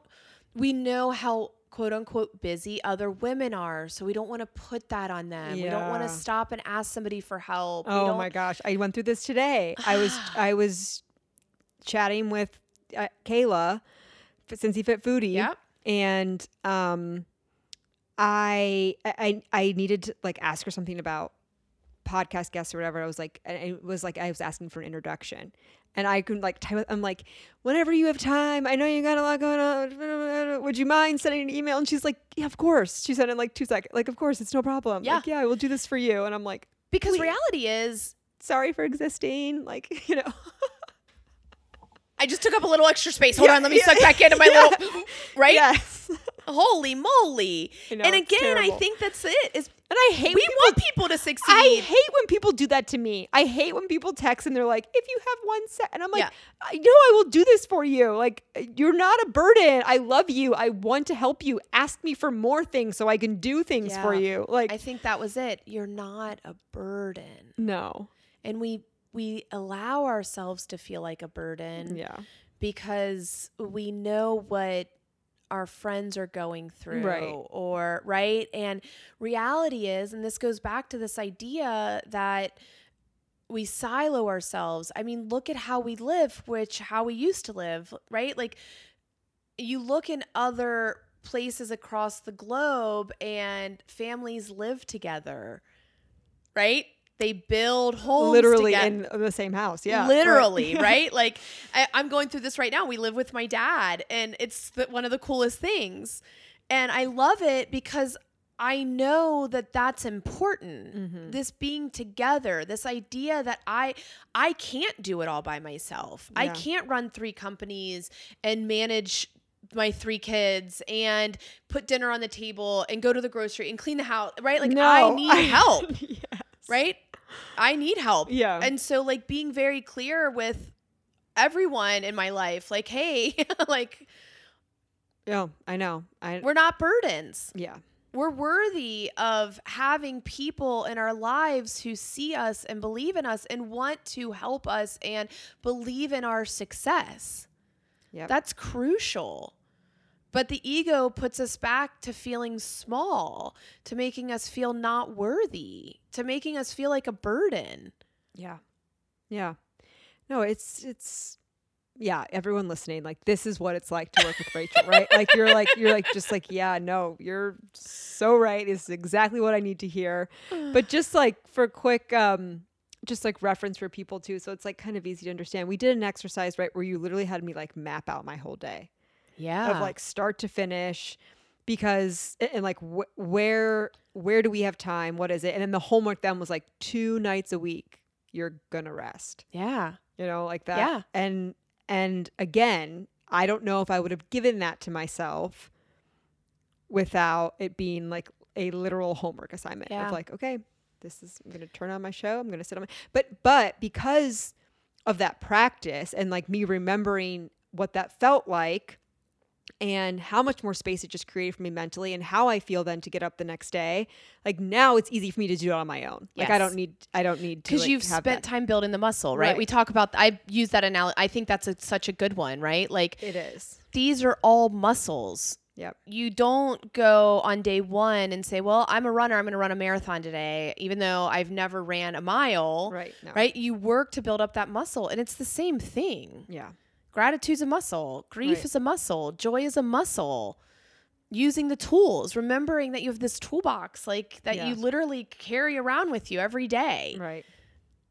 we know how quote unquote busy other women are so we don't want to put that on them we don't want to stop and ask somebody for help Oh my gosh, I went through this today. I was I was chatting with uh, Kayla, f- Cincy Fit Foodie. Yep. And um, I I I needed to like ask her something about podcast guests or whatever. I was like, and it was like I was asking for an introduction, and I couldn't like type. I'm like, whenever you have time, I know you got a lot going on. Would you mind sending an email? And she's like, yeah, of course. She said in like two seconds. Like, of course, it's no problem. Yeah. Like, yeah, I will do this for you. And I'm like, because Please. reality is sorry for existing. Like, you know. I just took up a little extra space hold Yeah, on let me yeah, suck back into my yeah. little right Yes. holy moly know, and again i think that's it is And I hate we when people want people to succeed I hate when people do that to me. I hate when people text and they're like, if you have one set," And I'm like. I uh, know I will do this for you. Like, you're not a burden. I love you. I want to help you. Ask me for more things so I can do things for you. Like, I think that was it. You're not a burden. no. And we we allow ourselves to feel like a burden Yeah. because we know what our friends are going through Right. or right and reality is and this goes back to this idea that we silo ourselves i mean look at how we live which how we used to live right like you look in other places across the globe and families live together right? They build homes Literally together. in the same house. Yeah. literally Right. right, like I, i'm going through this right now we live with my dad and it's the, one of the coolest things and i love it because i know that that's important Mm-hmm. this being together this idea that i i can't do it all by myself i can't run three companies and manage my three kids and put dinner on the table and go to the grocery and clean the house right like i No, need help yes. right? I need help. Yeah. And so like being very clear with everyone in my life, like, hey, like Yeah, I know. I we're not burdens. yeah. We're worthy of having people in our lives who see us and believe in us and want to help us and believe in our success. Yeah. That's crucial. But the ego puts us back to feeling small, to making us feel not worthy, to making us feel like a burden. Yeah. Yeah. No, it's it's yeah, everyone listening, like this is what it's like to work with Rachel, right? Like you're like you're like just like, yeah, no, you're so right. This is exactly what I need to hear. But just like for quick um just like reference for people too. So it's like kind of easy to understand. We did an exercise, right, where you literally had me like map out my whole day Yeah. of like start to finish because and like wh- where where do we have time what is it and then the homework then was like two nights a week you're gonna rest yeah. you know like that Yeah. and and again i don't know if i would have given that to myself without it being like a literal homework assignment Yeah. of like okay this is i'm gonna turn on my show i'm gonna sit on my but but because of that practice and like me remembering what that felt like and how much more space it just created for me mentally and how I feel then to get up the next day. Like now it's easy for me to do it on my own. Like I don't need I don't need to because like, you've spent that. time building the muscle, right? Right. We talk about. I use that analogy. I think that's a, such a good one, right? Like It is. these are all muscles. Yep. You don't go on day one and say, "Well, I'm a runner. I'm going to run a marathon today," even though I've never ran a mile. Right. No. Right? You work to build up that muscle, and it's the same thing. Yeah. Gratitude's a muscle. Grief Right. is a muscle. Joy is a muscle. Using the tools, remembering that you have this toolbox, like that Yeah. you literally carry around with you every day. Right.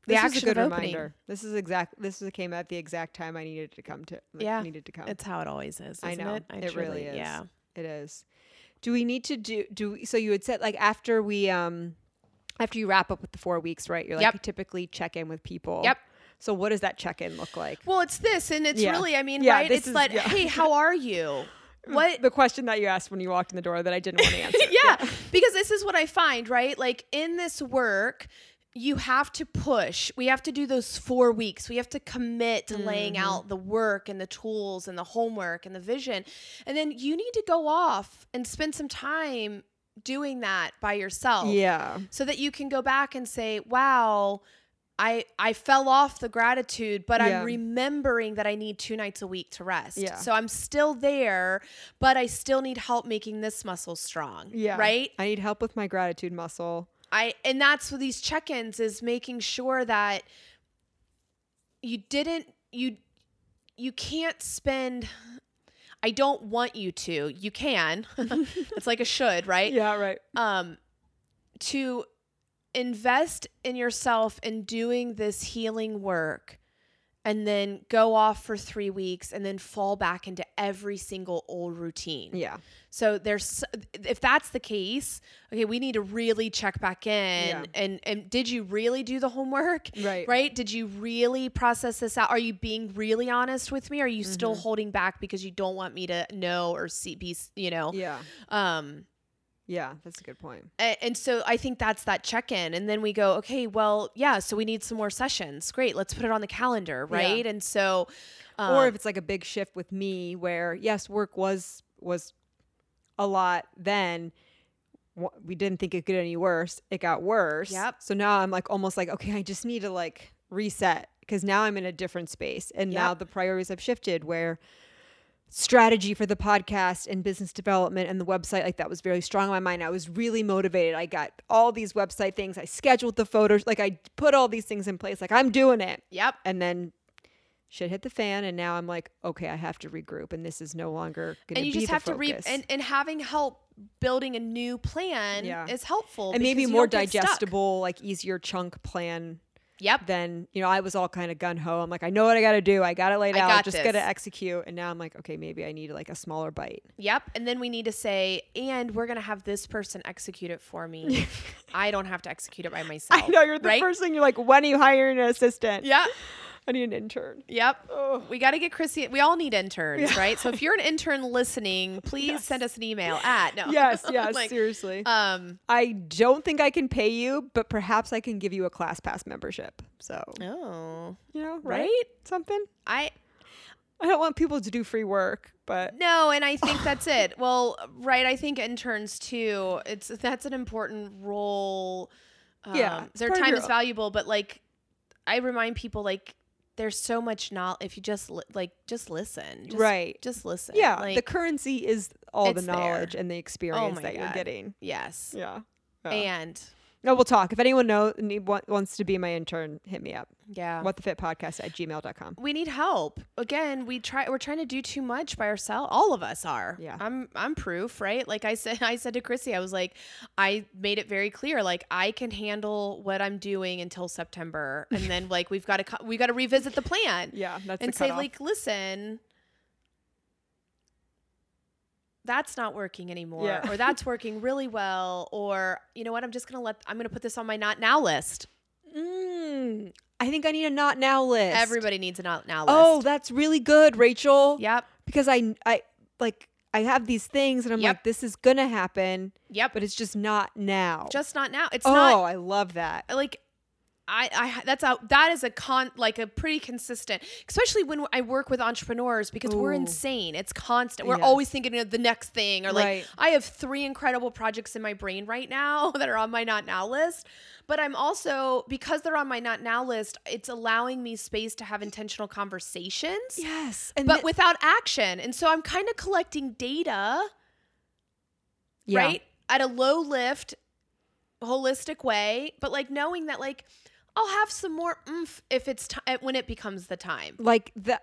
The this is a good reminder. This is exact. This is, came at the exact time I needed to come to. like, Yeah. needed to come. It's how it always is. I know. It, I It really is. Yeah. It is. Do we need to do do we- so you had said like after we um after you wrap up with the 4 weeks, right? You're like Yep. you typically check in with people. Yep. So what does that check-in look like? Well, it's this, and it's Yeah. really, I mean, Yeah, right? It's is- like, yeah. hey, how are you? What? The question that you asked when you walked in the door that I didn't want to answer. yeah, because this is what I find, right? Like in this work, you have to push. We have to do those four weeks. We have to commit to laying Mm-hmm. out the work and the tools and the homework and the vision. And then you need to go off and spend some time doing that by yourself. Yeah. so that you can go back and say, "Wow, I I fell off the gratitude, but Yeah. I'm remembering that I need two nights a week to rest. Yeah. So I'm still there, but I still need help making this muscle strong. Yeah. Right? I need help with my gratitude muscle. I and that's what these check-ins is making sure that you didn't you you can't spend I don't want you to. You can. it's like a should, right? Yeah, right. um to invest in yourself in doing this healing work and then go off for 3 weeks and then fall back into every single old routine. Yeah. So there's if that's the case, okay, we need to really check back in Yeah. and and did you really do the homework? Right. Right? Did you really process this out? Are you being really honest with me? Are you still Mm-hmm. holding back because you don't want me to know or see be, you know? Yeah. Um Yeah, that's a good point. a- and so I think that's that check in. And then we go, okay, well, yeah, so we need some more sessions. Great, let's put it on the calendar, Yeah. right? And so, um, or if it's like a big shift with me where yes, work was was a lot then we didn't think it could get any worse. It got worse. Yep. So now I'm like almost like okay, I just need to like reset because now I'm in a different space and now the priorities have shifted where strategy for the podcast and business development and the website like that was very strong in my mind. I was really motivated. I got all these website things. I scheduled the photos. Like I put all these things in place. Like I'm doing it. yep, And then shit hit the fan and now I'm like, okay, I have to regroup and this is no longer going and you just have to re and, and having help building a new plan Yeah. is helpful and maybe more don't get stuck. digestible, like easier chunk plan Yep. Then, you know, I was all kind of gun ho. I'm like, I know what I got to do. I got it laid I out. got just got to execute. And now I'm like, okay, maybe I need like a smaller bite. Yep. And then we need to say, and we're gonna have this person execute it for me. I don't have to execute it by myself. I know you're the right? first thing. You're like, when are you hiring an assistant? Yeah. I need an intern. Yep. Oh. We got to get Chrissy. We all need interns, right? So if you're an intern listening, please send us an email at no. Yes, yes, Like, seriously. um. I don't think I can pay you, but perhaps I can give you a ClassPass membership. So, Oh. you know, right? Right. Something. I I don't want people to do free work, but no, and I think that's it. Well, right. I think interns too. It's that's an important role. Um, Yeah, their time is valuable, but like, I remind people like. There's so much knowledge. If you just li- like, just listen. Just, Right. Just listen. yeah, Like, the currency is all the it's there. knowledge and the oh experience my that you're getting. yes. Yeah. Yeah. And no, we'll talk. If anyone know need, wa- wants to be my intern, hit me up. yeah. What the fit podcast at gmail.com. we need help. Again, we try we're trying to do too much by ourselves. All of us are. Yeah. I'm I'm proof, right? Like I said I said to Chrissy, I was like I made it very clear like I can handle what I'm doing until September and then like we've got to we got to revisit the plan Yeah, that's and say like listen that's not working anymore Yeah. or that's working really well or you know what I'm just going to let I'm going to put this on my not now list. Mm, I think I need a not now list. Everybody needs a not now list. Oh, that's really good, Rachel. Yep. Because I, I like, I have these things and I'm Yep. like, this is gonna happen, Yep. but it's just not now. just not now. It's oh, not I love that. like I, I that's a that is a con like a pretty consistent especially when I work with entrepreneurs because we're insane it's constant we're Yes. always thinking of the next thing or like Right. I have three incredible projects in my brain right now that are on my not now list but I'm also because they're on my not now list it's allowing me space to have intentional conversations Yes, and but th- without action and so I'm kind of collecting data yeah. right? At a low lift, holistic way, but like knowing that like I'll have some more oomph if it's ti eh, when it becomes the time. like the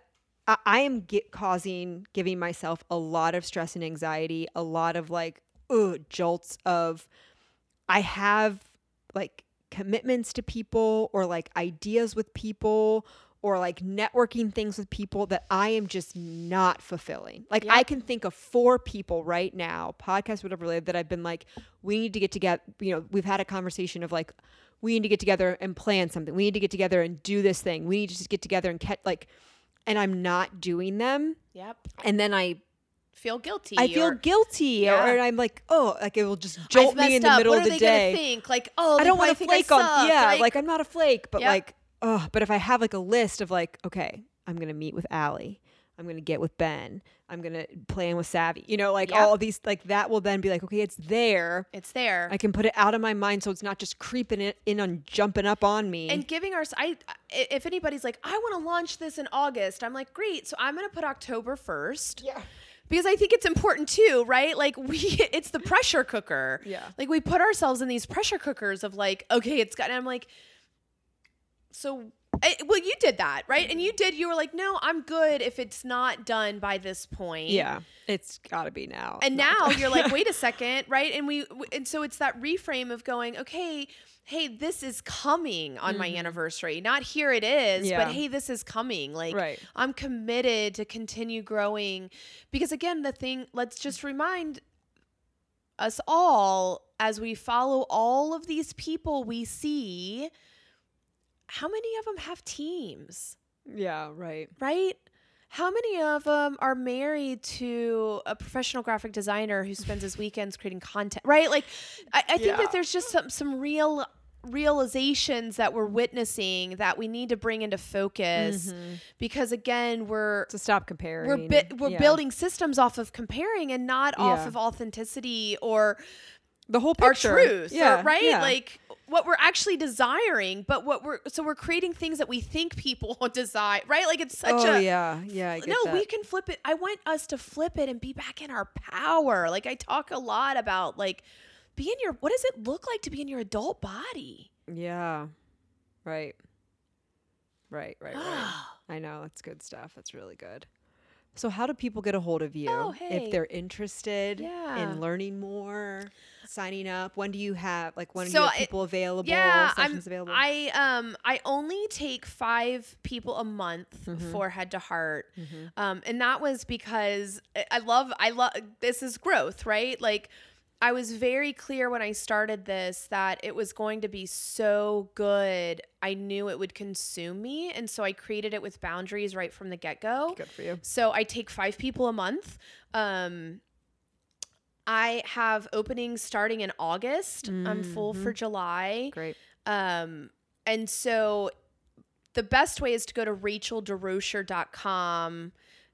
I, I am causing giving myself a lot of stress and anxiety a lot of like ugh, jolts of i have like commitments to people or like ideas with people or like networking things with people that i am just not fulfilling like i can think of four people right now podcast whatever related that i've been like we need to get together you know we've had a conversation of like we need to get together and plan something we need to get together and do this thing we need to just get together and catch like and i'm not doing them Yep. and then i Feel guilty. i feel or, guilty Yeah. or, i'm like oh like it will just jolt me in the up. middle of the day think like, oh, I don't want to flake on. Yeah, like, I'm not a flake, but Yeah. like, oh, but if I have like a list of like, okay, I'm gonna meet with Allie, I'm gonna get with Ben, I'm gonna plan with Savvy, you know, like Yep. all these, like that will then be like, okay, it's there. it's there. I can put it out of my mind, so it's not just creeping it in on jumping up on me. and giving our I if anybody's like, I want to launch this in August, I'm like, great. So I'm gonna put October first. yeah, because I think it's important too, right? Like we, it's the pressure cooker. Yeah. Like we put ourselves in these pressure cookers of like, okay, it's got. And I'm like, so. I, well, you did that, right? And you did. You were like, no, I'm good if it's not done by this point. yeah, it's gotta be now. And now done. you're like, wait a second, right? And we, and so it's that reframe of going, okay, hey, this is coming on my anniversary. Not here it is, Mm-hmm. Yeah. but hey, this is coming. Like, Right. I'm committed to continue growing because again, the thing. Let's just remind us all as we follow all of these people we see. How many of them have teams? yeah, right. right? How many of them are married to a professional graphic designer who spends his weekends creating content, right? Like, I, I think Yeah. that there's just some some real realizations that we're witnessing that we need to bring into focus mm-hmm. because again we're To stop comparing. we're bi- we're Yeah. building systems off of comparing and not off Yeah. of authenticity or the whole picture. truth, or- Yeah, right? yeah. Like what we're actually desiring, but what we're so we're creating things that we think people desire, right? Like it's such oh a yeah, yeah. I get no, that. we can flip it. I want us to flip it and be back in our power. Like I talk a lot about like be in your what does it look like to be in your adult body? Yeah. Right. Right, right, right. I know. that's good stuff. That's really good. So, how do people get a hold of you Oh, hey. if they're interested Yeah. in learning more, signing up? When do you have like when do So you have I- people available? yeah, I'm, sessions available. I um I only take five people a month Mm-hmm. for head to heart, um, and that was because I love I love this is growth, right? Like. I was very clear when I started this that it was going to be so good. I knew it would consume me. And so I created it with boundaries right from the get go. good for you. So I take five people a month. Um, I have openings starting in August. I'm full for July. Great. Um, and so the best way is to go to racheldesrochers.com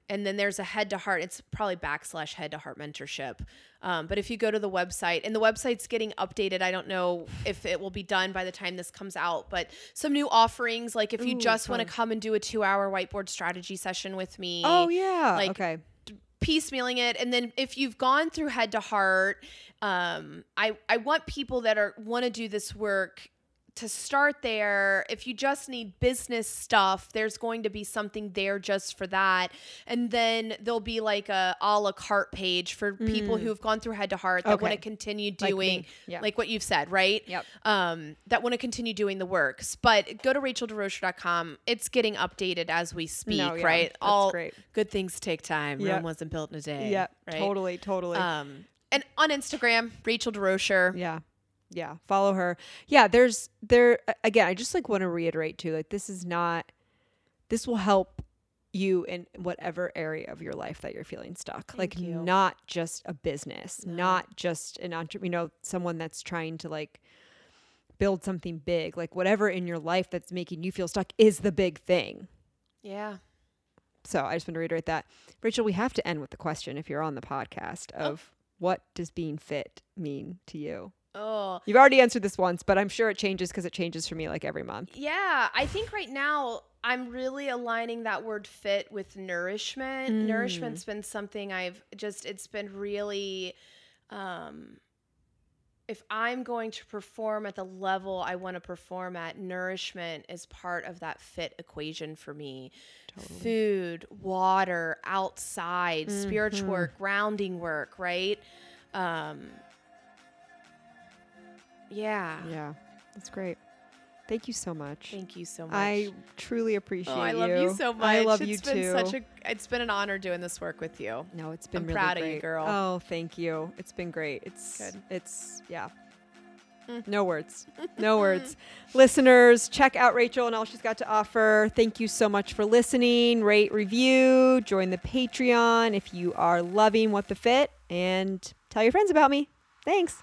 and then there's a head to heart. It's probably backslash head to heart mentorship. Um, but if you go to the website, and the website's getting updated, I don't know if it will be done by the time this comes out, but some new offerings. Like if you Ooh, just want to come and do a two hour whiteboard strategy session with me Oh yeah. like, okay. piecemealing it and then if you've gone through head to heart um i i want people that are want to do this work to start there if you just need business stuff there's going to be something there just for that and then there'll be like a a la carte page for people who have gone through head to heart that want Mm. To continue Like doing Yeah. like what you've said right Yep. um, that want to continue doing the works. But go to racheldesrochers.com. It's getting updated as we speak, No, yeah, right? All great. good things take time. Yep. Rome wasn't built in a day. Yeah. right? Totally. Totally. Um, and on Instagram, Rachel DesRochers. Yeah. Yeah. Follow her. Yeah. There's there again, I just like want to reiterate too, like this is not this will help you in whatever area of your life that you're feeling stuck. like you. not just a business, not just an entrepreneur, you know, someone that's trying to like build something big. Like whatever in your life that's making you feel stuck is the big thing. Yeah. So I just want to reiterate that. Rachel, we have to end with the question if you're on the podcast Oh. of what does being fit mean to you? Oh, You've already answered this once, but I'm sure it changes because it changes for me like every month. yeah. I think right now I'm really aligning that word fit with nourishment. Mm. Nourishment's been something I've just, it's been really, um, if I'm going to perform at the level I want to perform at, nourishment is part of that fit equation for me. Totally. Food, water, outside, spiritual Mm-hmm. work, grounding work, right? Um, yeah. Yeah, that's great. Thank you so much. Thank you so much. I truly appreciate oh, I you. love you so much. I love It's you been too. Such a, it's been an honor doing this work with you. no, it's been I'm really proud of you, girl. Oh, thank you. It's been great. It's Good. It's yeah. Mm. No words. No words. Listeners, check out Rachel and all she's got to offer. Thank you so much for listening. Rate, review, join the Patreon if you are loving What the Fit, and tell your friends about me. Thanks.